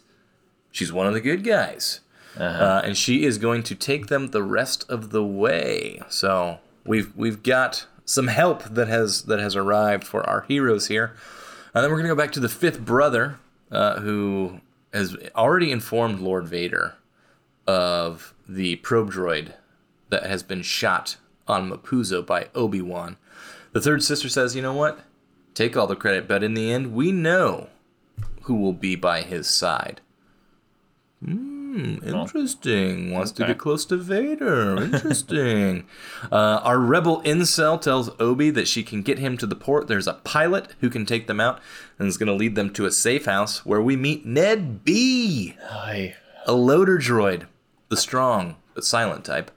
she's one of the good guys. Uh, and she is going to take them the rest of the way. So we've we've got some help that has that has arrived for our heroes here. And then we're gonna go back to the fifth brother, uh, who has already informed Lord Vader of the probe droid that has been shot on Mapuzo by Obi Wan. The third sister says, "You know what? Take all the credit, but in the end, we know who will be by his side." Hmm, interesting. Wants to get close to Vader. *laughs* Interesting. uh, our rebel incel tells Obi that she can get him to the port. There's a pilot who can take them out and is going to lead them to a safe house where we meet Ned B,
Aye.
a loader droid, the strong but silent type.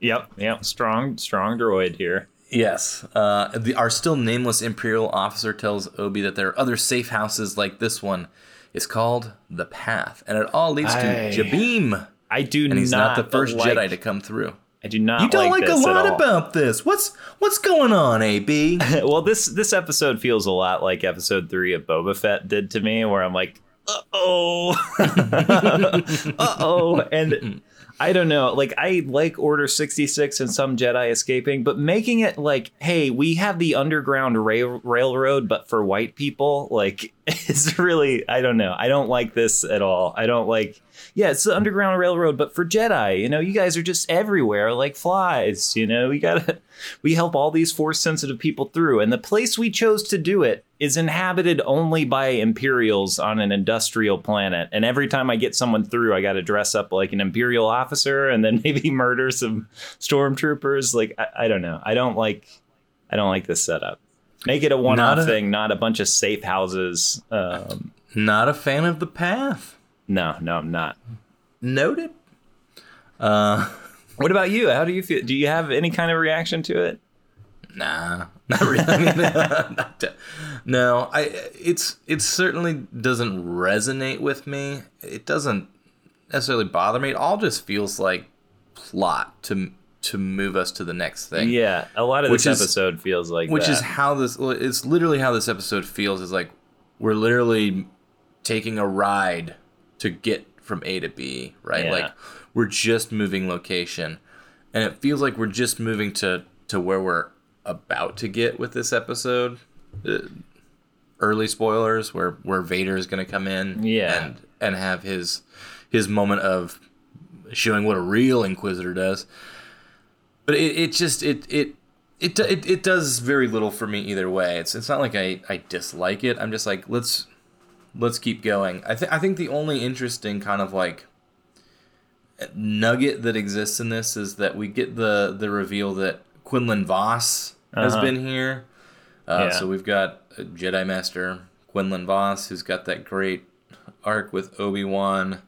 Yep, yep. Strong, strong droid here.
Yes. Uh, the, our still nameless Imperial officer tells Obi that there are other safe houses like this one. It's called the Path, and it all leads
Aye.
to Jabiim.
I do
And he's not, the first
like,
Jedi to come through.
I do not.
You don't like,
this
a lot about this. What's what's going on, AB? *laughs*
well, this this episode feels a lot like episode three of Boba Fett did to me, where I'm like, uh oh, *laughs* *laughs* uh oh, and I don't know. Like I like Order sixty six and some Jedi escaping, but making it like, hey, we have the underground rail- railroad, but for white people, like, *laughs* it's really I don't know. I don't like this at all. I don't like. Yeah, it's the underground railroad, but for Jedi, you know, you guys are just everywhere like flies. You know, we gotta *laughs* we help all these force sensitive people through and the place we chose to do it is inhabited only by imperials on an industrial planet and every time i get someone through i got to dress up like an imperial officer *laughs* and then maybe murder some stormtroopers like I, I don't know i don't like i don't like this setup make it a one-off
Not a-
thing not a bunch of safe houses um,
Not a fan of the Path.
No no i'm not
Noted. Uh, *laughs*
what about you how do you feel do you have any kind of reaction to it
nah, *laughs* not really. *laughs* Not to- no, I. It's it certainly doesn't resonate with me. It doesn't necessarily bother me. It all just feels like plot to to move us to the next thing.
yeah a lot of
Which
this
is-
episode feels like
which
that.
is how this it's literally how this episode feels is like we're literally taking a ride to get from a to b right
Yeah.
like we're just moving location and it feels like we're just moving to to where we're about to get with this episode Uh, early spoilers where where vader is going to come in
Yeah.
and and have his his moment of showing what a real inquisitor does but it, it just it it it, it it does very little for me either way. It's it's not like I, I dislike it. I'm just like let's let's keep going. I think I think the only interesting kind of like nugget that exists in this is that we get the the reveal that Quinlan Vos has
Uh-huh.
been here. Uh,
Yeah.
So we've got a Jedi Master Quinlan Vos, who's got that great arc with Obi Wan,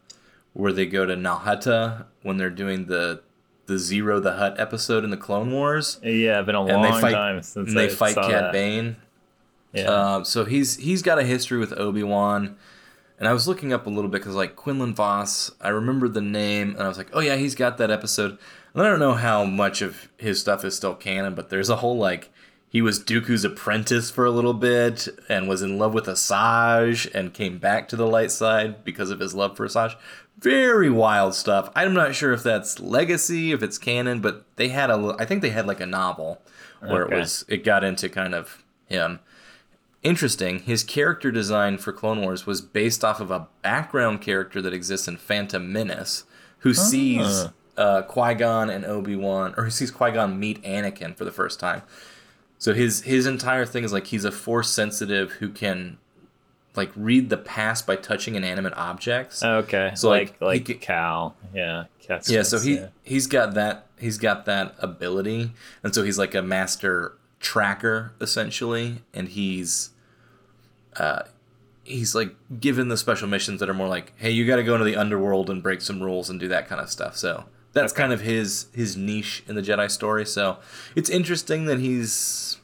where they go to Nal Hutta when they're doing the the Ziro the Hutt episode in the Clone Wars,
Yeah, been a long and
they fight
time since
and they
I
fight
saw
Cad
that.
Bane.
Yeah.
Uh, so he's he's got a history with Obi Wan, and I was looking up a little bit because like Quinlan Vos, I remembered the name, and I was like, oh yeah, he's got that episode. And I don't know how much of his stuff is still canon, but there's a whole like he was Dooku's apprentice for a little bit and was in love with Asajj and came back to the light side because of his love for Asajj. Very wild stuff. I'm not sure if that's legacy, if it's canon, but they had a I think they had like a novel where
Okay.
it was it got into kind of him interesting. His character design for Clone Wars was based off of a background character that exists in Phantom Menace, who sees uh, Qui Gon and Obi Wan, or who sees Qui Gon meet Anakin for the first time. So his his entire thing is like he's a force sensitive who can like read the past by touching inanimate objects.
okay.
so, like,
like like, Cal. Yeah.
Yeah, so he
yeah.
he's got that he's got that ability, and so he's like a master tracker essentially, and he's uh he's like given the special missions that are more like, hey, you got to go into the underworld and break some rules and do that kind of stuff. So that's kind of his his niche in the Jedi story. So it's interesting that he's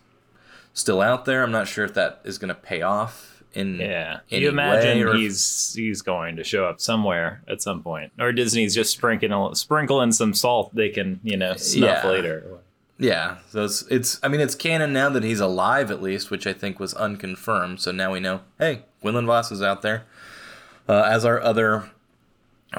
still out there. I'm not sure if that is going to pay off in
Yeah.
any
You imagine
way or if-
he's he's going to show up somewhere at some point, or Disney's just sprinkling sprinkling some salt they can you know snuff
Yeah.
later.
Yeah, so it's, it's I mean it's canon now that he's alive at least, which I think was unconfirmed. So now we know, hey, Quinlan Vos is out there, uh, as are other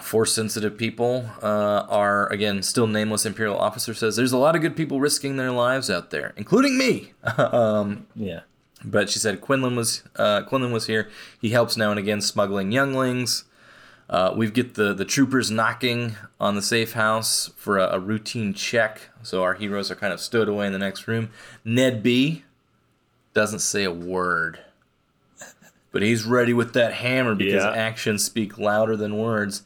force sensitive people. Uh, are again still nameless Imperial officer says there's a lot of good people risking their lives out there, including me. *laughs* um,
Yeah.
but she said Quinlan was uh, Quinlan was here. He helps now and again smuggling younglings. Uh, we get the the troopers knocking on the safe house for a, a routine check. So our heroes are kind of stowed away in the next room. Ned B doesn't say a word, but he's ready with that hammer because
Yeah.
actions speak louder than words.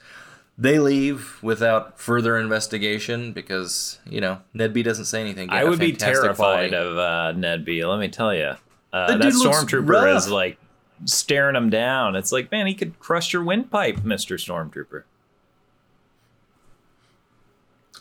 They leave without further investigation because you know Ned B doesn't say anything.
I would be terrified
quality.
of uh, Ned B. Let me tell you, uh,
That
stormtrooper is like staring him down. It's like, man, he could crush your windpipe, Mister Stormtrooper.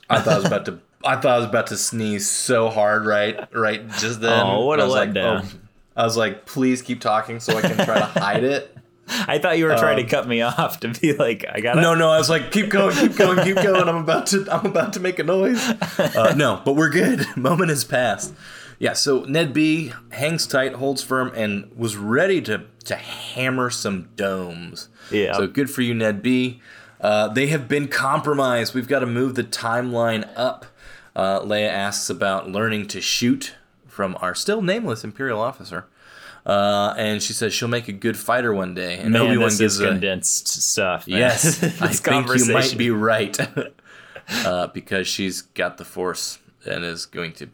I thought I was about to. I thought I was about to sneeze so hard, right, right, just *laughs* then.
Oh, what
I
a
was like,
letdown.
oh. I was like, please keep talking so I can try to hide it. *laughs*
I thought you were trying
Um,
to cut me off to be like, I got
No, no, I was like, keep going, keep going, keep *laughs* going. I'm about to, I'm about to make a noise. Uh, no, but we're good. Moment has passed. Yeah. So Ned B hangs tight, holds firm, and was ready to to hammer some domes.
Yeah.
So good for you, Ned B. Uh, they have been compromised. We've got to move the timeline up. Uh, Leia asks about learning to shoot from our still nameless Imperial officer. Uh, and she says she'll make a good fighter one day. And
Man,
Obi-Wan gives a,
condensed stuff. man.
Yes, *laughs* *laughs* I think you might be right. *laughs* uh, because she's got the force and is going to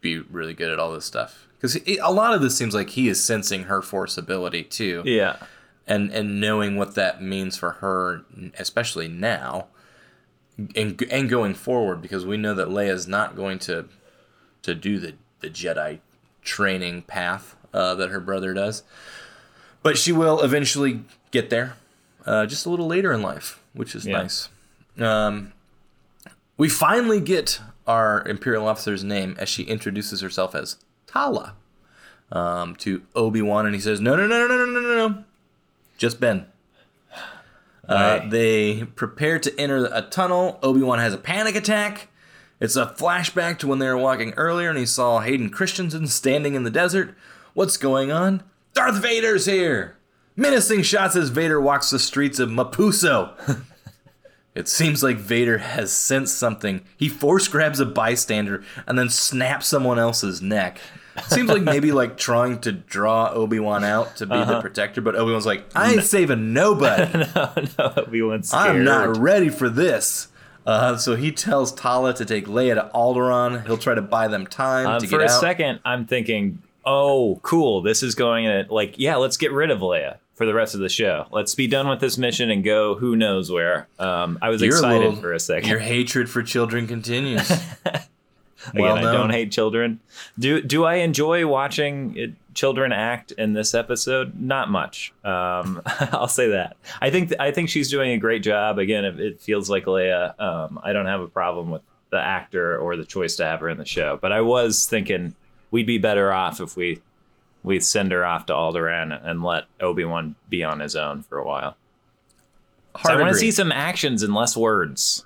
be really good at all this stuff. Because a lot of this seems like he is sensing her force ability too,
Yeah.
and and knowing what that means for her, especially now, and and going forward. Because we know that Leia is not going to to do the the Jedi training path uh, that her brother does, but she will eventually get there, uh, just a little later in life, which is
Yeah.
nice. Um, we finally get our Imperial officer's name as she introduces herself as Tala um, to Obi Wan, and he says, "No, no, no, no, no, no, no, no, just Ben." Uh, they prepare to enter a tunnel. Obi Wan has a panic attack. It's a flashback to when they were walking earlier, and he saw Hayden Christensen standing in the desert. What's going on? Darth Vader's here! Menacing shots as Vader walks the streets of Mapuzo. *laughs* It seems like Vader has sensed something. He force grabs a bystander and then snaps someone else's neck. Seems like maybe like trying to draw Obi Wan out to be the protector, but Obi Wan's like, I ain't saving nobody. *laughs*
no, no, Obi Wan's scared.
I'm not ready for this. Uh, so he tells Tala to take Leia to Alderaan. He'll try to buy them time
Um,
to
for a second, I'm thinking, oh, cool. This is going to like, yeah, let's get rid of Leia for the rest of the show. Let's be done with this mission and go who knows where. Um, I was excited
little-
for a second.
Your hatred for children continues. *laughs*
Again,
well
I don't hate children. Do do I enjoy watching it, children act in this episode? Not much. Um, *laughs* I'll say that. I think I think she's doing a great job. Again, it, it feels like Leia. Um, I don't have a problem with the actor or the choice to have her in the show, but I was thinking we'd be better off if we we send her off to Alderaan and let Obi Wan be on his own for a while. So I want to see some actions and less words.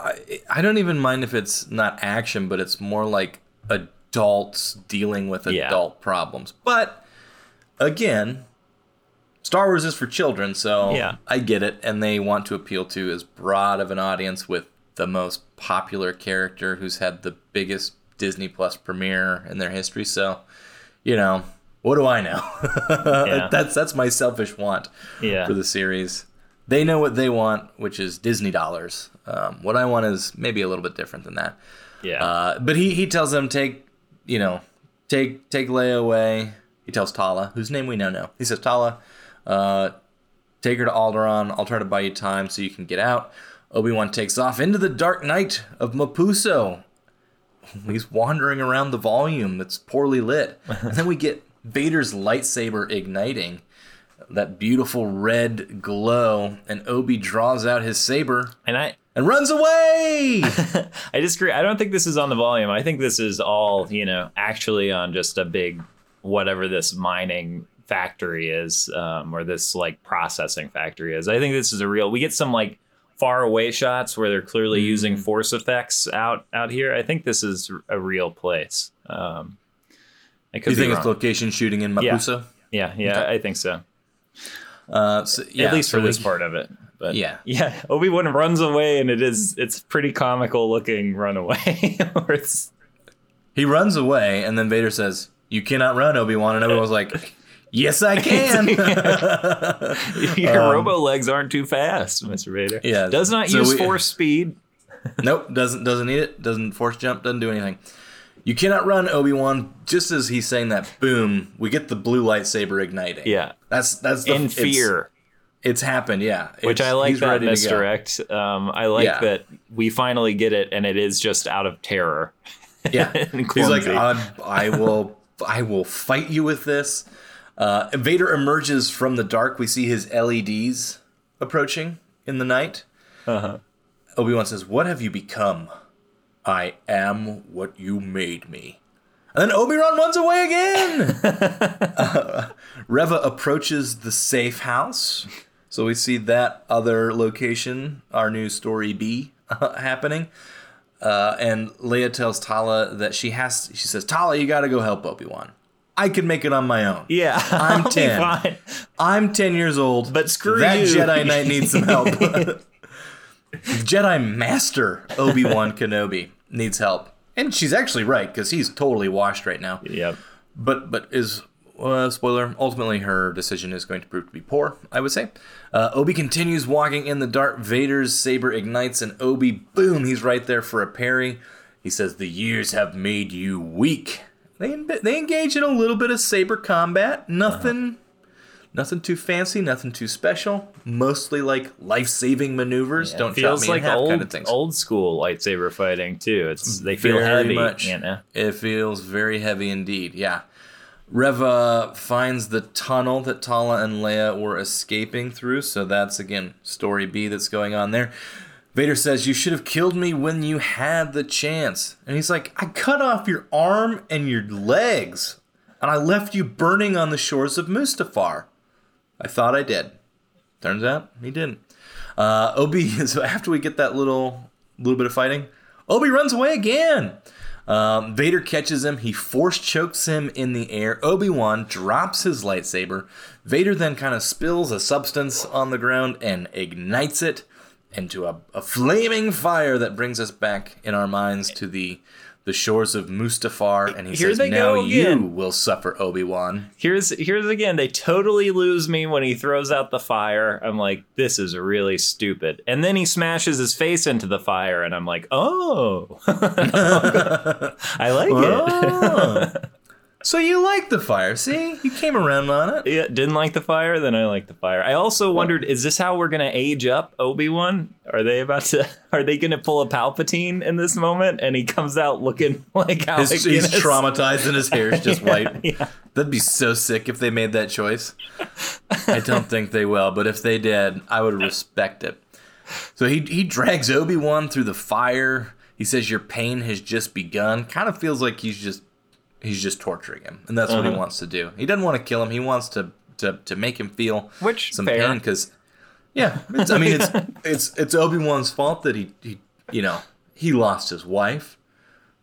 I, I don't even mind if it's not action, but it's more like adults dealing with
Yeah.
adult problems. But again, Star Wars is for children, so
Yeah.
I get it. And they want to appeal to as broad of an audience with the most popular character who's had the biggest Disney Plus premiere in their history. So, you know, what do I know? *laughs*
Yeah.
that's that's my selfish want
Yeah.
for the series. They know what they want, which is Disney dollars. Um, what I want is maybe a little bit different than that.
Yeah.
Uh, but he he tells them take you know take take Leia away. He tells Tala, whose name we now know. He says Tala, uh, take her to Alderaan. I'll try to buy you time so you can get out. Obi Wan takes off into the dark night of Mapuzo. He's wandering around the volume that's poorly lit, and then we get Vader's lightsaber igniting. That beautiful red glow, and Obi draws out his saber
and I
and runs away. *laughs*
I disagree. I don't think this is on the volume. I think this is all, you know, actually on just a big whatever this mining factory is, um, or this like processing factory is. I think this is a real. We get some like far away shots where they're clearly using
Mm.
force effects out out here. I think this is a real place. Um, I could
you think
wrong.
it's location shooting in
Yeah.
Mapuzo?
yeah, yeah, I think so.
Uh, so, yeah,
At least
so
for this part of it. But
Yeah. *laughs*
yeah, Obi Wan runs away, and it is it's pretty comical looking run away. *laughs* it's
He runs away, and then Vader says, "You cannot run, Obi Wan," and everyone's like, "Yes, I *laughs* can."
Your robo legs aren't too fast, Mr. Vader.
Um, Yeah,
Does not
so
use
we-
force speed.
nope, doesn't doesn't need it. Doesn't force jump. Doesn't do anything. You cannot run, Obi Wan. Just as he's saying that, boom, we get the blue lightsaber igniting.
Yeah.
that's that's the,
In fear.
It's, happened. Yeah,
Which I like that misdirect. Um, I like
Yeah.
that we finally get it and it is just out of terror.
Yeah, *laughs* he's like. I, I will, I will fight you with this. Uh, Vader emerges from the dark. We see his LEDs approaching in the night.
Uh-huh.
Obi Wan says, "What have you become? I am what you made me." And then Obi Wan runs away again. *laughs* uh, Reva approaches the safe house, so we see that other location, our new story B, *laughs* happening. Uh, and Leia tells Tala that she has. She says, "Tala, you got to go help Obi Wan. I can make it on my own.
Yeah.
I'm *laughs*
I'll be
10.
fine.
I'm ten years old,
But screw
that
you.
Jedi Knight needs some help. Jedi Master Obi Wan Kenobi needs help, and she's actually right because he's totally washed right now.
Yep.
But but is uh, spoiler ultimately her decision is going to prove to be poor. I would say. Uh, Obi continues walking in the dark. Vader's saber ignites, and Obi boom, he's right there for a parry. He says, "The years have made you weak." They they engage in a little bit of saber combat. Nothing. Nothing too fancy, nothing too special. Mostly like life-saving maneuvers. Don't chop
feels
me
like
in half
old
kind of things.
old school lightsaber fighting too. It's they feel
Very
heavy,
much.
you know.
It feels very heavy indeed. Yeah. Reva finds the tunnel that Tala and Leia were escaping through, so that's again story B that's going on there. Vader says, You should have killed me when you had the chance. And he's like, I cut off your arm and your legs, and I left you burning on the shores of Mustafar. I thought I did. Turns out he didn't. Uh, Obi, *laughs* so after we get that little little bit of fighting, Obi runs away again. Um, Vader catches him. He force chokes him in the air. Obi Wan drops his lightsaber. Vader then kind of spills a substance on the ground and ignites it into a, a flaming fire that brings us back in our minds to the the shores of Mustafar, and he
Here
says, "Now you will suffer, Obi Wan."
Here's here's again. They totally lose me when he throws out the fire. I'm like, this is really stupid. And then he smashes his face into the fire, and I'm like, oh, *laughs* *laughs* I like it. Oh. *laughs*
So you like the fire? See, you came around on it.
yeah, didn't like the fire. Then I like the fire. I also wondered, is this how we're gonna age up Obi Wan? Are they about to? *laughs* Are they gonna pull a Palpatine in this moment? And he comes out looking *laughs* like Alec
His, he's traumatized and his hair is just *laughs* white.
yeah.
That'd be so sick if they made that choice. I don't think they will, but if they did, I would respect it. So he he drags Obi Wan through the fire. He says your pain has just begun. Kind of feels like he's just he's just torturing him, and that's what he
Uh-huh.
wants to do. He doesn't want to kill him. He wants to to to make him feel
Which,
some
fair.
pain because yeah, it's, I mean it's *laughs* it's it's Obi Wan's fault that he he you know he lost his wife,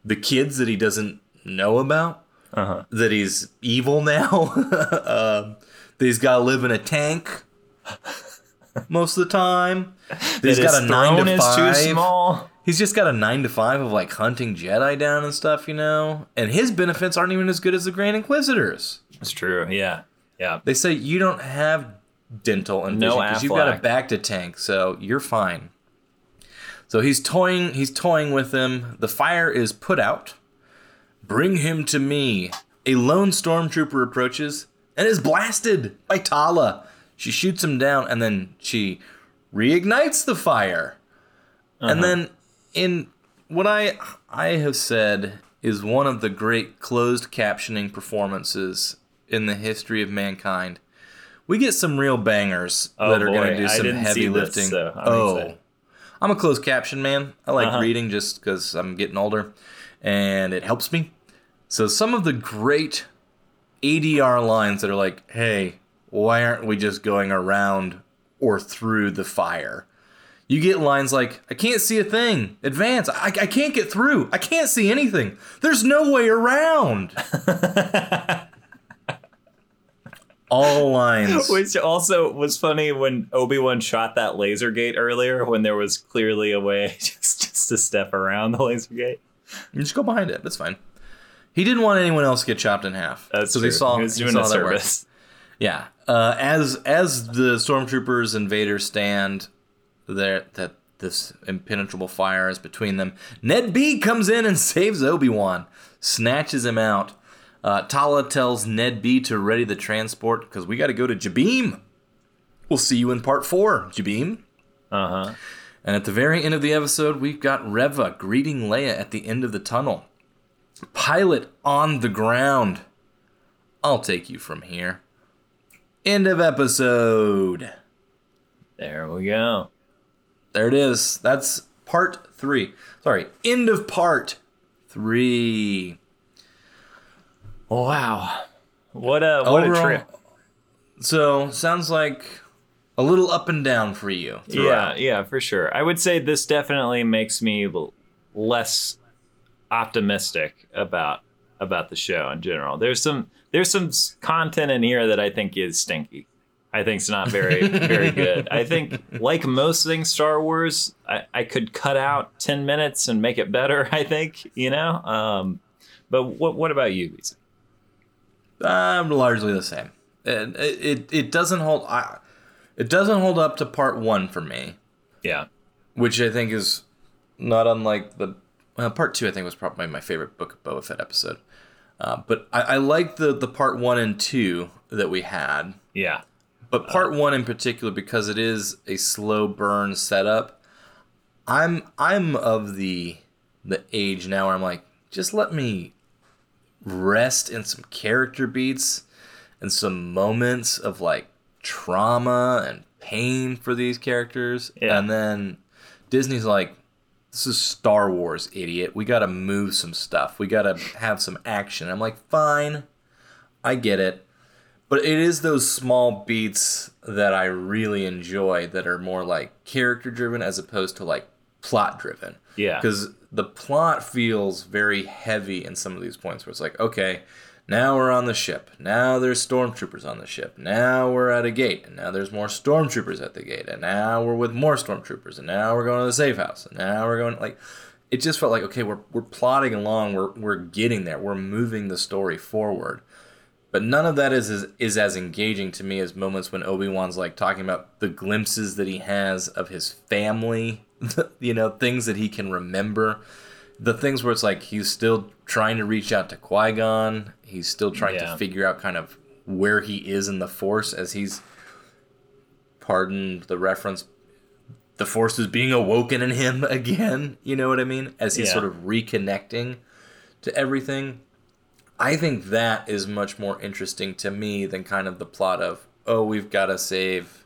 the kids that he doesn't know about
Uh-huh.
that he's evil now. *laughs* um, that he's got to live in a tank *laughs* most of the time. That he's
That
got a nine to
is
five.
too small.
He's just got a nine to five of like hunting Jedi down and stuff, you know. And his benefits aren't even as good as the Grand Inquisitors.
It's true. Yeah. Yeah.
They say you don't have dental and
No
vision because you've got a back to tank, so you're fine. So he's toying. He's toying with them. The fire is put out. Bring him to me. A lone stormtrooper approaches and is blasted by Tala. She shoots him down and then she reignites the fire. And uh-huh. then in what I I have said is one of the great closed captioning performances in the history of mankind. We get some real bangers
Oh,
that are going to do some heavy
see this,
lifting.
so I'm
oh,
excited.
I'm a closed caption man. I like
Uh-huh.
reading just because I'm getting older, and it helps me. So some of the great ADR lines that are like, "Hey, why aren't we just going around or through the fire?" You get lines like, "I can't see a thing. Advance. I, I can't get through. I can't see anything. There's no way around." *laughs* All lines.
Which also was funny when Obi Wan shot that laser gate earlier, when there was clearly a way *laughs* just just to step around the laser gate.
You just go behind it. That's fine. He didn't want anyone else to get chopped in half.
That's
so
true.
he saw
he was doing
saw
a
that work.
service.
Yeah. Uh, as as the stormtroopers and Vader stand there, that this impenetrable fire is between them. Ned B comes in and *laughs* saves Obi Wan, snatches him out. Uh, Tala tells Ned B to ready the transport because we got to go to Jabiim. We'll see you in part four, Jabiim.
Uh huh.
And at the very end of the episode, we've got Reva greeting Leia at the end of the tunnel. Pilot on the ground. I'll take you from here. End of episode.
There we go.
There it is. That's part three. Sorry, end of part three.
Wow. What a what
Overall-
a trip.
So, sounds like a little up and down for you.
Yeah,
throughout.
yeah, for sure. I would say this definitely makes me less optimistic about about the show in general. There's some there's some content in here that I think is stinky. I think it's not very very good. I think *laughs* like most things Star Wars, I, I could cut out 10 minutes and make it better, *laughs* I think, you know? Um but what what about you, Lisa?
I'm largely the same. And it, it, it doesn't hold. I, it doesn't hold up to part one for me.
Yeah.
which I think is not unlike the well, part two. I think was probably my favorite Book of Boba Fett episode. Uh, but I, I like the the part one and two that we had.
Yeah.
But part one in particular, because it is a slow burn setup, I'm I'm of the the age now where I'm like, just let me rest in some character beats and some moments of like trauma and pain for these characters.
Yeah.
And then Disney's like, this is Star Wars, idiot. We gotta move some stuff. We gotta have some action. I'm like, fine, I get it. But it is those small beats that I really enjoy that are more like character driven as opposed to like plot driven.
Yeah.
Because the plot feels very heavy in some of these points where it's like, okay, now we're on the ship. Now there's stormtroopers on the ship. Now we're at a gate. And now there's more stormtroopers at the gate. And now we're with more stormtroopers. And now we're going to the safe house. And now we're going like it just felt like okay, we're we're plodding along, we're we're getting there, we're moving the story forward. But none of that is, is is as engaging to me as moments when Obi Wan's like talking about the glimpses that he has of his family, *laughs* you know, things that he can remember, the things where it's like he's still trying to reach out to Qui Gon, he's still trying
Yeah.
to figure out kind of where he is in the Force as he's, pardon the reference, the Force is being awoken in him *laughs* again. You know what I mean? As he's
Yeah.
sort of reconnecting to everything. I think that is much more interesting to me than kind of the plot of oh we've got to save.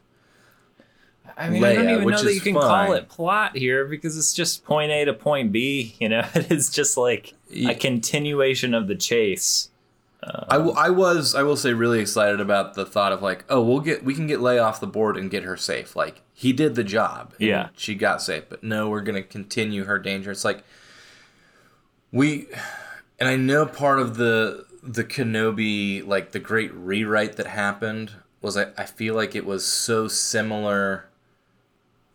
I mean, I don't even know that you can
fine.
call it plot here because it's just point A to point B. *laughs* You know, it's just like a continuation of the chase.
I, w- I was I will say really excited about the thought of like oh we'll get we can get Leia off the board and get her safe like he did the job and
Yeah.
she got safe but no we're gonna continue her danger it's like we and I know part of the the Kenobi like the great rewrite that happened was I, I feel like it was so similar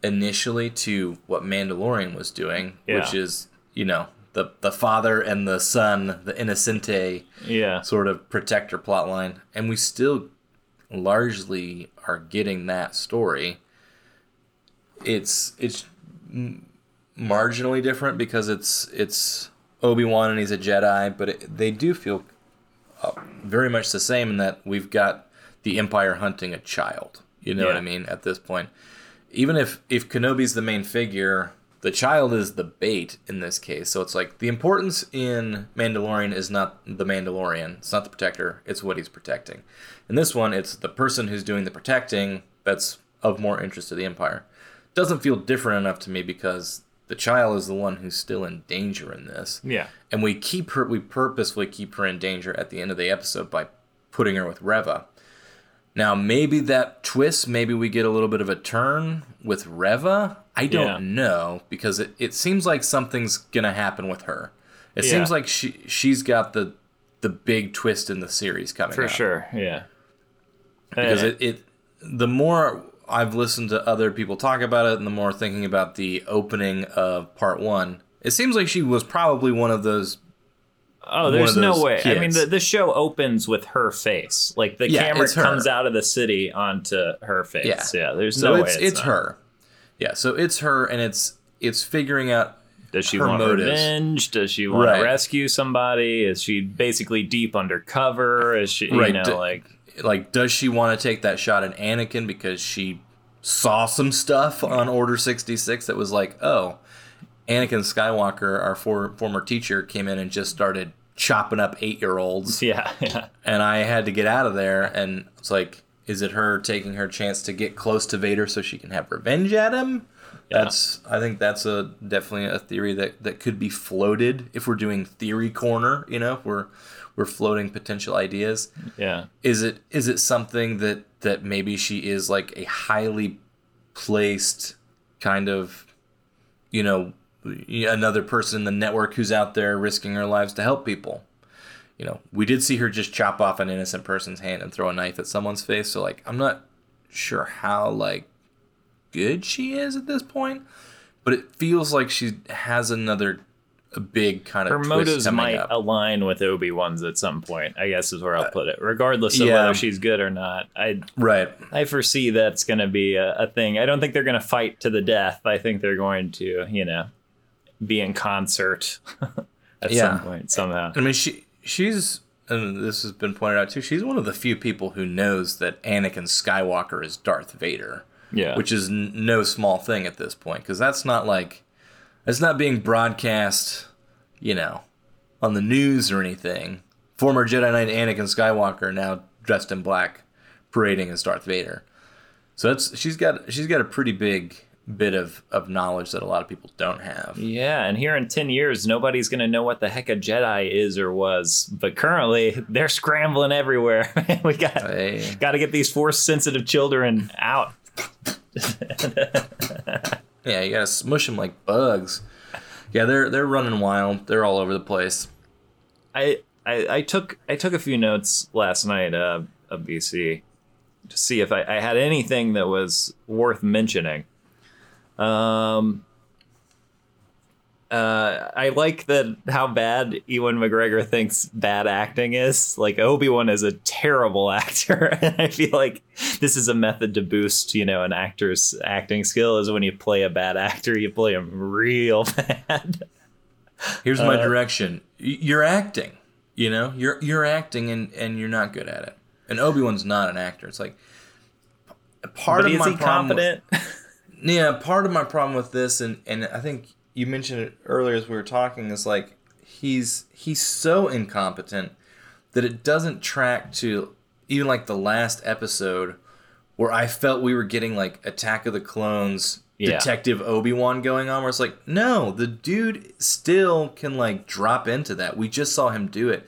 initially to what Mandalorian was doing which is you know the the father and the son the innocente
Yeah.
sort of protector plotline, and we still largely are getting that story. It's it's marginally different because it's it's Obi Wan and he's a Jedi, but it, they do feel uh, very much the same in that we've got the Empire hunting a child. You know what I mean? At this point, even if if Kenobi's the main figure, the child is the bait in this case. So it's like the importance in Mandalorian is not the Mandalorian, it's not the protector, it's what he's protecting. In this one, it's the person who's doing the protecting that's of more interest to the Empire. Doesn't feel different enough to me because the child is the one who's still in danger in this.
Yeah.
And we keep her we purposefully keep her in danger at the end of the episode by putting her with Reva. Now maybe that twist, maybe we get a little bit of a turn with Reva. I don't
Yeah.
know because it, it seems like something's gonna happen with her. It
Yeah.
seems like she she's got the the big twist in the series coming
For
up.
sure. Yeah.
Because
Eh,
it, it the more I've listened to other people talk about it and the more thinking about the opening of part one, it seems like she was probably one of those
Oh, there's no way. I mean, the, the show opens with her face. Like the
Yeah,
camera
it's
comes out of the city onto her face.
Yeah.
Yeah. there's
So
no
it's
way.
it's,
not.
her. Yeah, so it's her and it's it's figuring out
Does she
her
want
motives.
revenge? Does she want
Right.
to rescue somebody? Is she basically deep undercover? Is she,
Right,
you know,
d-
like,
like does she want to take that shot at Anakin because she saw some stuff on Order 66 that was like, "Oh, Anakin Skywalker, our for, former teacher came in and just started chopping up 8-year-olds *laughs*
yeah, yeah,
and I had to get out of there and it's like is it her taking her chance to get close to Vader so she can have revenge at him?
Yeah.
That's I think that's a definitely a theory that, that could be floated if we're doing theory corner, you know, if we're we're floating potential ideas.
yeah.
Is it is it something that that maybe she is like a highly placed kind of you know another person in the network who's out there risking her lives to help people you know we did see her just chop off an innocent person's hand and throw a knife at someone's face so like i'm not sure how like good she is at this point but it feels like she has another a big kind of
Her motives might
up.
align with Obi Wan's at some point. I guess is where I'll uh, put it, regardless of
yeah.
whether she's good or not. I
right
I foresee that's going to be a, a thing. I don't think they're going to fight to the death. I think they're going to, you know, be in concert *laughs* at
Yeah.
some point somehow.
I mean, she she's and this has been pointed out too. She's one of the few people who knows that Anakin Skywalker is Darth Vader,
Yeah,
which is n- no small thing at this point because that's not like it's not being broadcast, you know, on the news or anything. Former Jedi Knight Anakin Skywalker now dressed in black, parading as Darth Vader. So that's she's got she's got a pretty big bit of of knowledge that a lot of people don't have.
Yeah, and here in 10 years, nobody's going to know what the heck a Jedi is or was. But currently, they're scrambling everywhere. *laughs* we got
Hey.
got to get these force sensitive children out. *laughs*
Yeah, you gotta smush them like bugs. Yeah, they're they're running wild. They're all over the place.
I, I I took I took a few notes last night uh, of BC to see if I, I had anything that was worth mentioning. Um, uh, I like that how bad Ewan McGregor thinks bad acting is. Like Obi Wan is a terrible *laughs* actor, and I feel like this is a method to boost, you know, an actor's acting skill. Is when you play a bad actor, you play him real *laughs* bad.
Here's my uh, direction. You're acting. You know, you're you're acting, and and you're not good at it. And Obi Wan's not an actor. It's like
part of my problem. With, *laughs*
yeah, part of my problem with this, and and I think you mentioned it earlier as we were talking is like he's he's so incompetent that it doesn't track to even like the last episode where I felt we were getting like Attack of the Clones yeah. Detective Obi-Wan going on where it's like no, the dude still can like drop into that. We just saw him do it.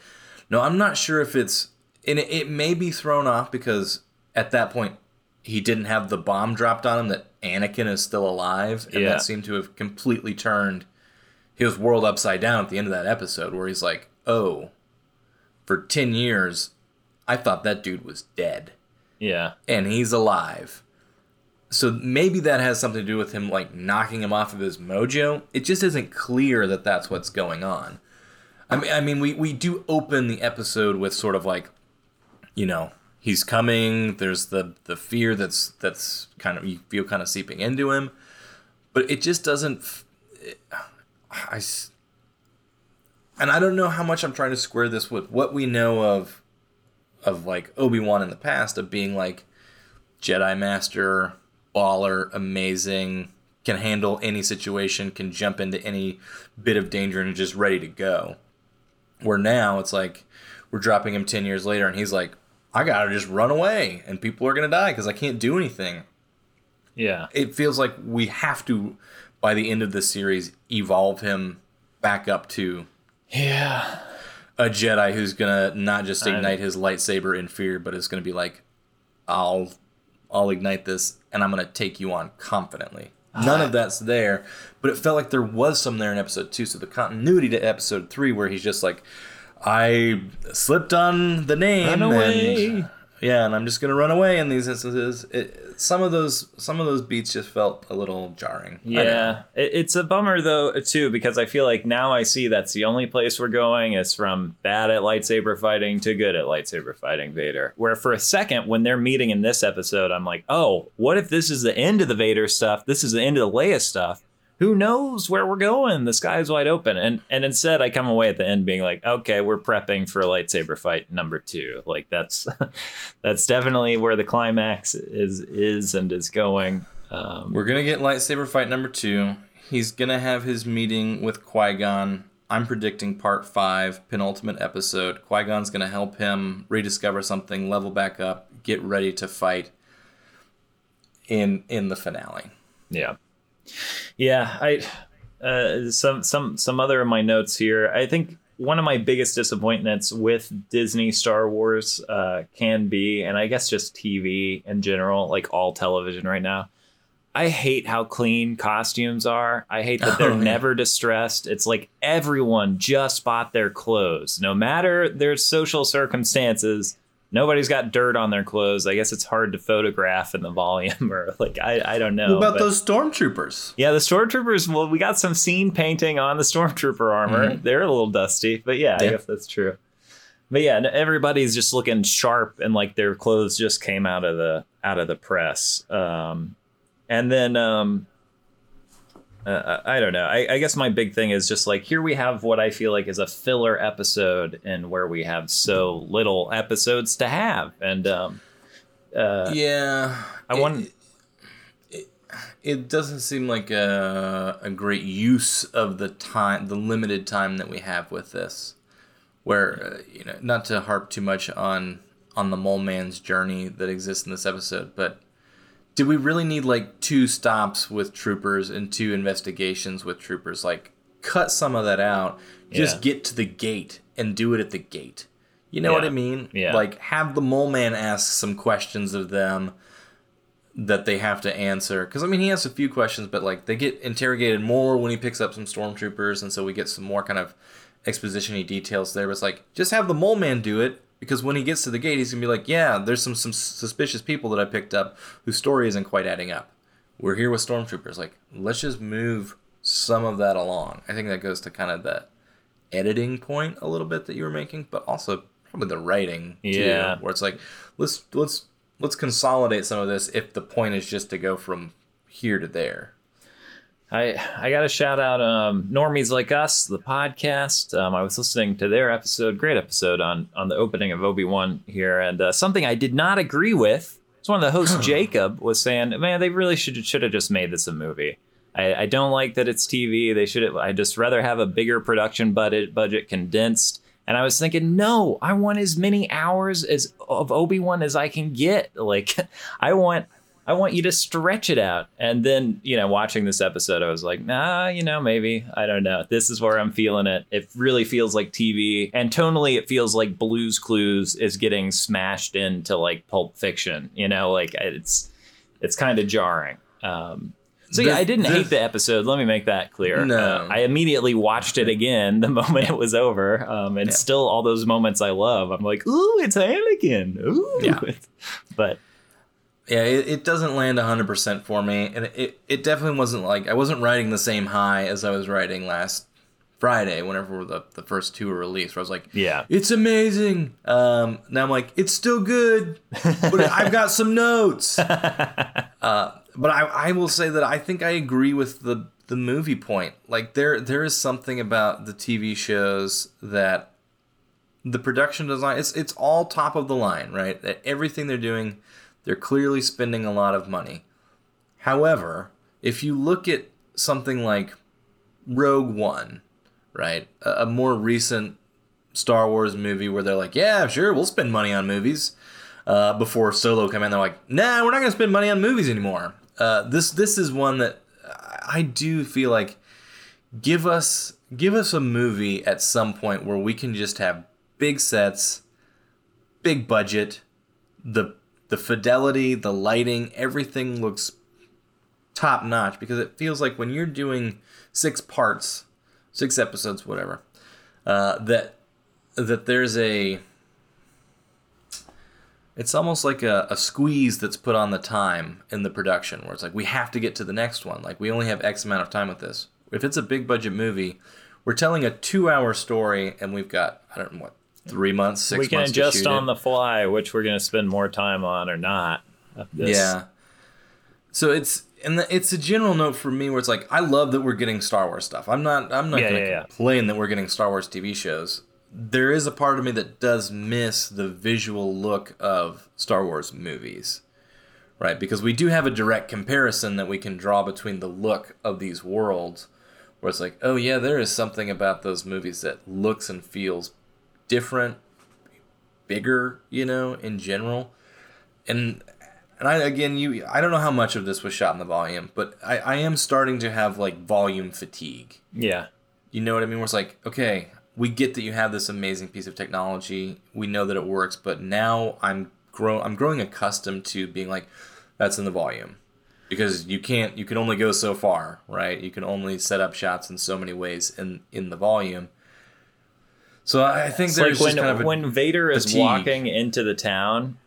No, I'm not sure if it's and it, it may be thrown off because at that point he didn't have the bomb dropped on him that Anakin is still alive, and yeah. that seemed to have completely turned his world upside down at the end of that episode, where he's like, "Oh, for ten years, I thought that dude was dead."
Yeah,
and he's alive. So maybe that has something to do with him like knocking him off of his mojo. It just isn't clear that that's what's going on. I mean, I mean, we we do open the episode with sort of like, you know, he's coming. There's the the fear that's that's kind of you feel kind of seeping into him, but it just doesn't. It, I and I don't know how much I'm trying to square this with what we know of of like Obi Wan in the past of being like Jedi Master, baller, amazing, can handle any situation, can jump into any bit of danger and just ready to go. Where now it's like we're dropping him 10 years later and he's like I gotta just run away and people are gonna die because I can't do anything.
Yeah.
It feels like we have to, by the end of the series, evolve him back up to
Yeah.
A Jedi who's gonna not just ignite his lightsaber in fear, but is gonna be like, I'll I'll ignite this and I'm gonna take you on confidently. Ah. None of that's there, but it felt like there was some there in episode two. So the continuity to episode three, where he's just like, I slipped on the name. And, yeah, and I'm just gonna run away in these instances. It, some of those some of those beats just felt a little jarring.
Yeah, it, it's a bummer though too because I feel like now I see that's the only place we're going is from bad at lightsaber fighting to good at lightsaber fighting Vader. Where for a second when they're meeting in this episode, I'm like, oh, what if this is the end of the Vader stuff? This is the end of the Leia stuff who knows where we're going? The sky's wide open. And and instead I come away at the end being like, okay, we're prepping for a lightsaber fight number two. Like that's *laughs* that's definitely where the climax is is and is going.
Um, we're gonna get lightsaber fight number two. He's gonna have his meeting with Qui Gon. I'm predicting part five, penultimate episode. Qui Gon's gonna help him rediscover something, level back up, get ready to fight in in the finale.
Yeah. Yeah, I uh, some some some other of my notes here. I think one of my biggest disappointments with Disney Star Wars uh, can be, and I guess just TV in general, like all television right now. I hate how clean costumes are. I hate that they're *laughs* oh, never distressed. It's like everyone just bought their clothes, no matter their social circumstances nobody's got dirt on their clothes. I guess it's hard to photograph in the volume *laughs* or like I, I don't know.
What about but, those stormtroopers?
Yeah, the stormtroopers. Well, we got some scene painting on the *laughs* stormtrooper armor. Mm-hmm. They're a little dusty, but yeah, yeah, I guess that's true. But yeah, everybody's just looking sharp and like their clothes just came out of the out of the press. Um, and then um, uh, I don't know. I, I, guess my big thing is just like here we have what I feel like is a filler episode, and where we have so little episodes to have, and um,
uh, yeah,
I want.
It, it, it, doesn't seem like a, a great use of the time, the limited time that we have with this. Where uh, you know, not to harp too much on on the mole man's journey that exists in this episode, but did we really need like two stops with troopers and two investigations with troopers? Like, cut some of that out. Just yeah. get to the gate and do it at the gate. You know yeah. what I mean?
Yeah.
Like, have the mole man ask some questions of them that they have to answer. Because, I mean, he asks a few questions, but like, they get interrogated more when he picks up some stormtroopers, and so we get some more kind of expositiony details there. But it's like, just have the mole man do it because when he gets to the gate, he's gonna be like, "Yeah, there's some some suspicious people that I picked up whose story isn't quite adding up. We're here with stormtroopers. Like, let's just move some of that along. I think that goes to kind of that editing point a little bit that you were making, but also probably the writing too,
Yeah.
where it's like let's let's let's consolidate some of this if the point is just to go from here to there.
I I got to shout out um, Normies Like Us, the podcast. Um, I was listening to their episode, great episode on on the opening of Obi Wan here, and uh, something I did not agree with. It's one of the hosts, *gasps* Jacob, was saying, "Man, they really should should have just made this a movie." I, I don't like that it's TV. They should. I just rather have a bigger production budget budget condensed. And I was thinking, no, I want as many hours as of Obi Wan as I can get. Like, *laughs* I want I want you to stretch it out. And then, you know, watching this episode, I was like, nah, you know, maybe. I don't know. This is where I'm feeling it. It really feels like TV. And tonally, it feels like Blues Clues is getting smashed into like Pulp Fiction. You know, like it's it's kind of jarring. Um, so yeah,
The-
I didn't
the-
hate the episode. Let me make that clear.
No.
Uh, I immediately watched it again the *laughs* moment it was over, um, and
Yeah.
still all those moments I love. I'm like, ooh, it's Anakin. Ooh,
Yeah. *laughs*
but
Yeah, it, it doesn't land 100% for me. And it, it definitely wasn't like, I wasn't riding the same high as I was riding last Friday, whenever the, the first two were released, where I was like,
yeah,
it's amazing. Um, now I'm like, it's still good, but *laughs* I've got some notes. Uh, but I, I will say that I think I agree with the, the movie point. Like there there is something about the TV shows that the production design it's it's all top of the line, right? That everything they're doing, they're clearly spending a lot of money. However, if you look at something like Rogue One, right? A, a more recent Star Wars movie where they're like, yeah, sure, we'll spend money on movies. Uh, before Solo came in, they're like, nah, we're not gonna spend money on movies anymore. Uh, this this is one that I do feel like give us give us a movie at some point where we can just have big sets, big budget, the the fidelity, the lighting, everything looks top notch because it feels like when you're doing six parts, six episodes, whatever, uh, that that there's a it's almost like a, a squeeze that's put on the time in the production where it's like we have to get to the next one. Like we only have x amount of time with this. If it's a big budget movie we're telling a two hour story and we've got i don't know what three months six
we can
months
adjust on
it.
the fly which we're going to spend more time on or not. this.
Yeah. So it's and the, it's a general note for me where it's like I love that we're getting Star Wars stuff. I'm not I'm not
Yeah,
going to
yeah, yeah.
complain that we're getting Star Wars TV shows. There is a part of me that does miss the visual look of Star Wars movies. Right? Because we do have a direct comparison that we can draw between the look of these worlds where it's like, "Oh yeah, there is something about those movies that looks and feels different, bigger, you know, in general." And and I again, you I don't know how much of this was shot in the volume, but I, I am starting to have like volume fatigue.
Yeah.
You know what I mean? Where it's like, okay, we get that you have this amazing piece of technology. We know that it works, but now I'm grow I'm growing accustomed to being like, that's in the volume. Because you can't you can only go so far, right? You can only set up shots in so many ways in in the volume. So I think
It's
there's
like when
kind of a,
when Vader is
fatigue.
walking into the town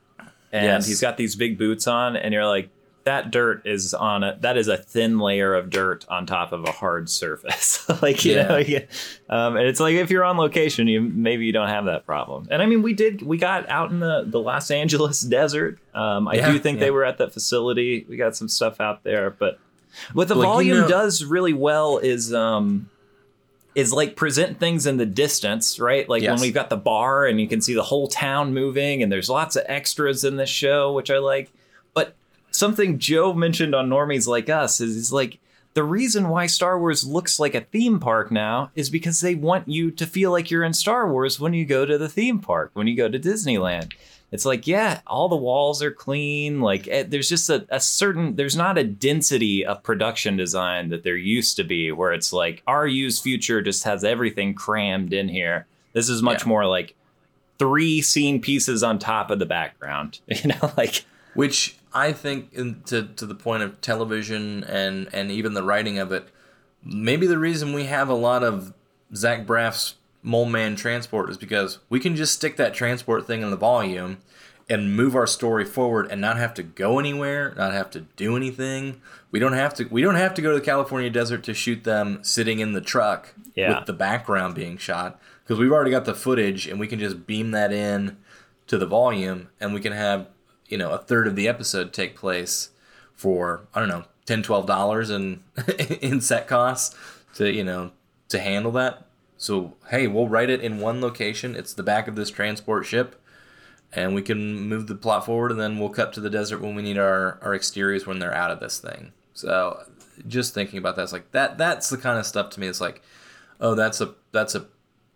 and
Yes.
he's got these big boots on and you're like that dirt is on a that is a thin layer of dirt on top of a hard surface *laughs* like you
Yeah.
know yeah. um, and it's like if you're on location you maybe you don't have that problem and i mean we did we got out in the the los angeles *laughs* desert um, i
Yeah,
do think
yeah.
they were at that facility we got some stuff out there but what the
Like, you
volume
know-
does really well is um is like present things in the distance, right? Like when we've got the bar and you can see the whole town moving, and there's lots of extras in this show, which I like. But something Joe mentioned on Normies Like Us is, is like the reason why Star Wars looks like a theme park now is because they want you to feel like you're in Star Wars when you go to the theme park, when you go to Disneyland. It's like, yeah, all the walls are clean. Like, eh, there's just a, a certain, there's not a density of production design that there used to be, where it's like RU's future just has everything crammed in here. This is much
Yeah.
more like three scene pieces on top of the background. *laughs* You know, like,
which I think, in, to to the point of television and and even the writing of it, maybe the reason we have a lot of Zach Braff's Mole Man transport is because we can just stick that transport thing in the volume, and move our story forward and not have to go anywhere, not have to do anything. We don't have to we don't have to go to the California desert to shoot them sitting in the truck
Yeah.
with the background being shot because we've already got the footage and we can just beam that in to the volume and we can have, you know, a third of the episode take place for I don't know, 10 12 dollars in *laughs* in set costs to, you know, to handle that. So, hey, we'll write it in one location. It's the back of this transport ship and we can move the plot forward and then we'll cut to the desert when we need our, our exteriors when they're out of this thing so just thinking about that it's like that that's the kind of stuff to me it's like oh that's a that's a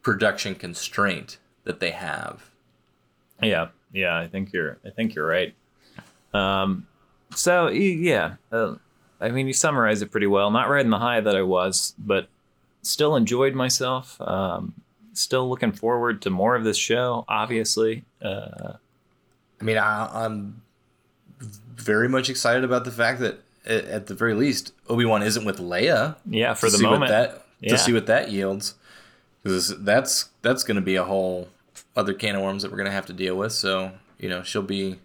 production constraint that they have
Yeah, yeah, I think you're. I think you're right. Um, so yeah, uh, I mean, you summarized it pretty well. Not riding the high that I was, but still enjoyed myself. Um, still looking forward to more of this show. Obviously, uh,
i mean I, i'm very much excited about the fact that at the very least obi-wan isn't with leia
yeah, for the moment.
that
Yeah.
to see what that yields because that's that's going to be a whole other can of worms that we're going to have to deal with so you know she'll be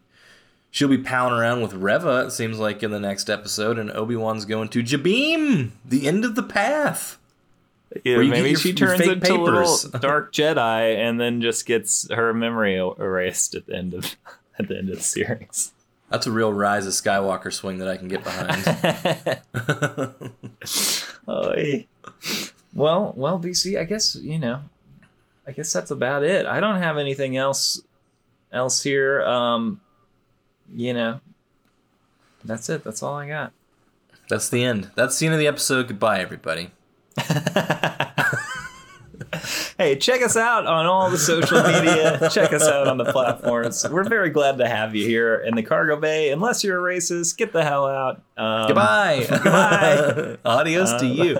she'll be palling around with reva it seems like in the next episode and obi-wan's going to Jabiim the end of the path You get
maybe
your-
she turns into a little *laughs* dark Jedi and then just gets her memory er- erased at the end of *laughs* at the end of the series.
that's a real rise of skywalker swing that i can get behind *laughs*
Oy. Well, well, BC. I guess you know. I guess that's about it. I don't have anything else else here. Um, you know, that's it. That's all I got.
that's the end that's the end of the episode goodbye everybody *laughs*
Hey, check us out on all the social media. check us out on the platforms. We're very glad to have you here in the cargo bay. Unless you're a racist, get the hell out. Um,
goodbye *laughs*
goodbye. *laughs*
adios to you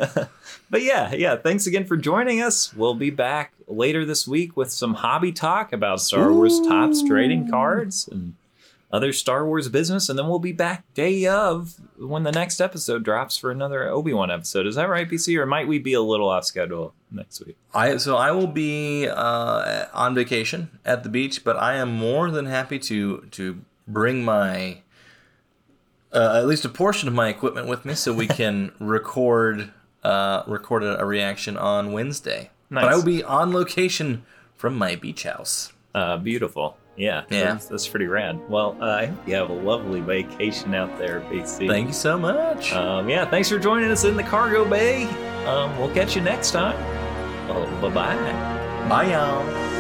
But yeah, yeah, thanks again for joining us. We'll be back later this week with some hobby talk about Star Wars Topps trading cards and other Star Wars business. And then we'll be back day of when the next episode drops for another Obi Wan episode. Is that right, BC? Or might we be a little off schedule next week?
I so I will be uh, on vacation at the beach, but I am more than happy to to bring my uh, at least a portion of my equipment with me, so we *laughs* can record uh, record a, a reaction on Wednesday. But I will be on location from my beach house.
Uh, beautiful. Yeah,
Yeah.
That's, that's pretty rad. Well, uh, I hope you have a lovely vacation out there, BC.
Thank you so much.
Um, yeah, thanks for joining us in the cargo bay. Um, we'll catch you next time. Oh, bye bye.
Bye, y'all.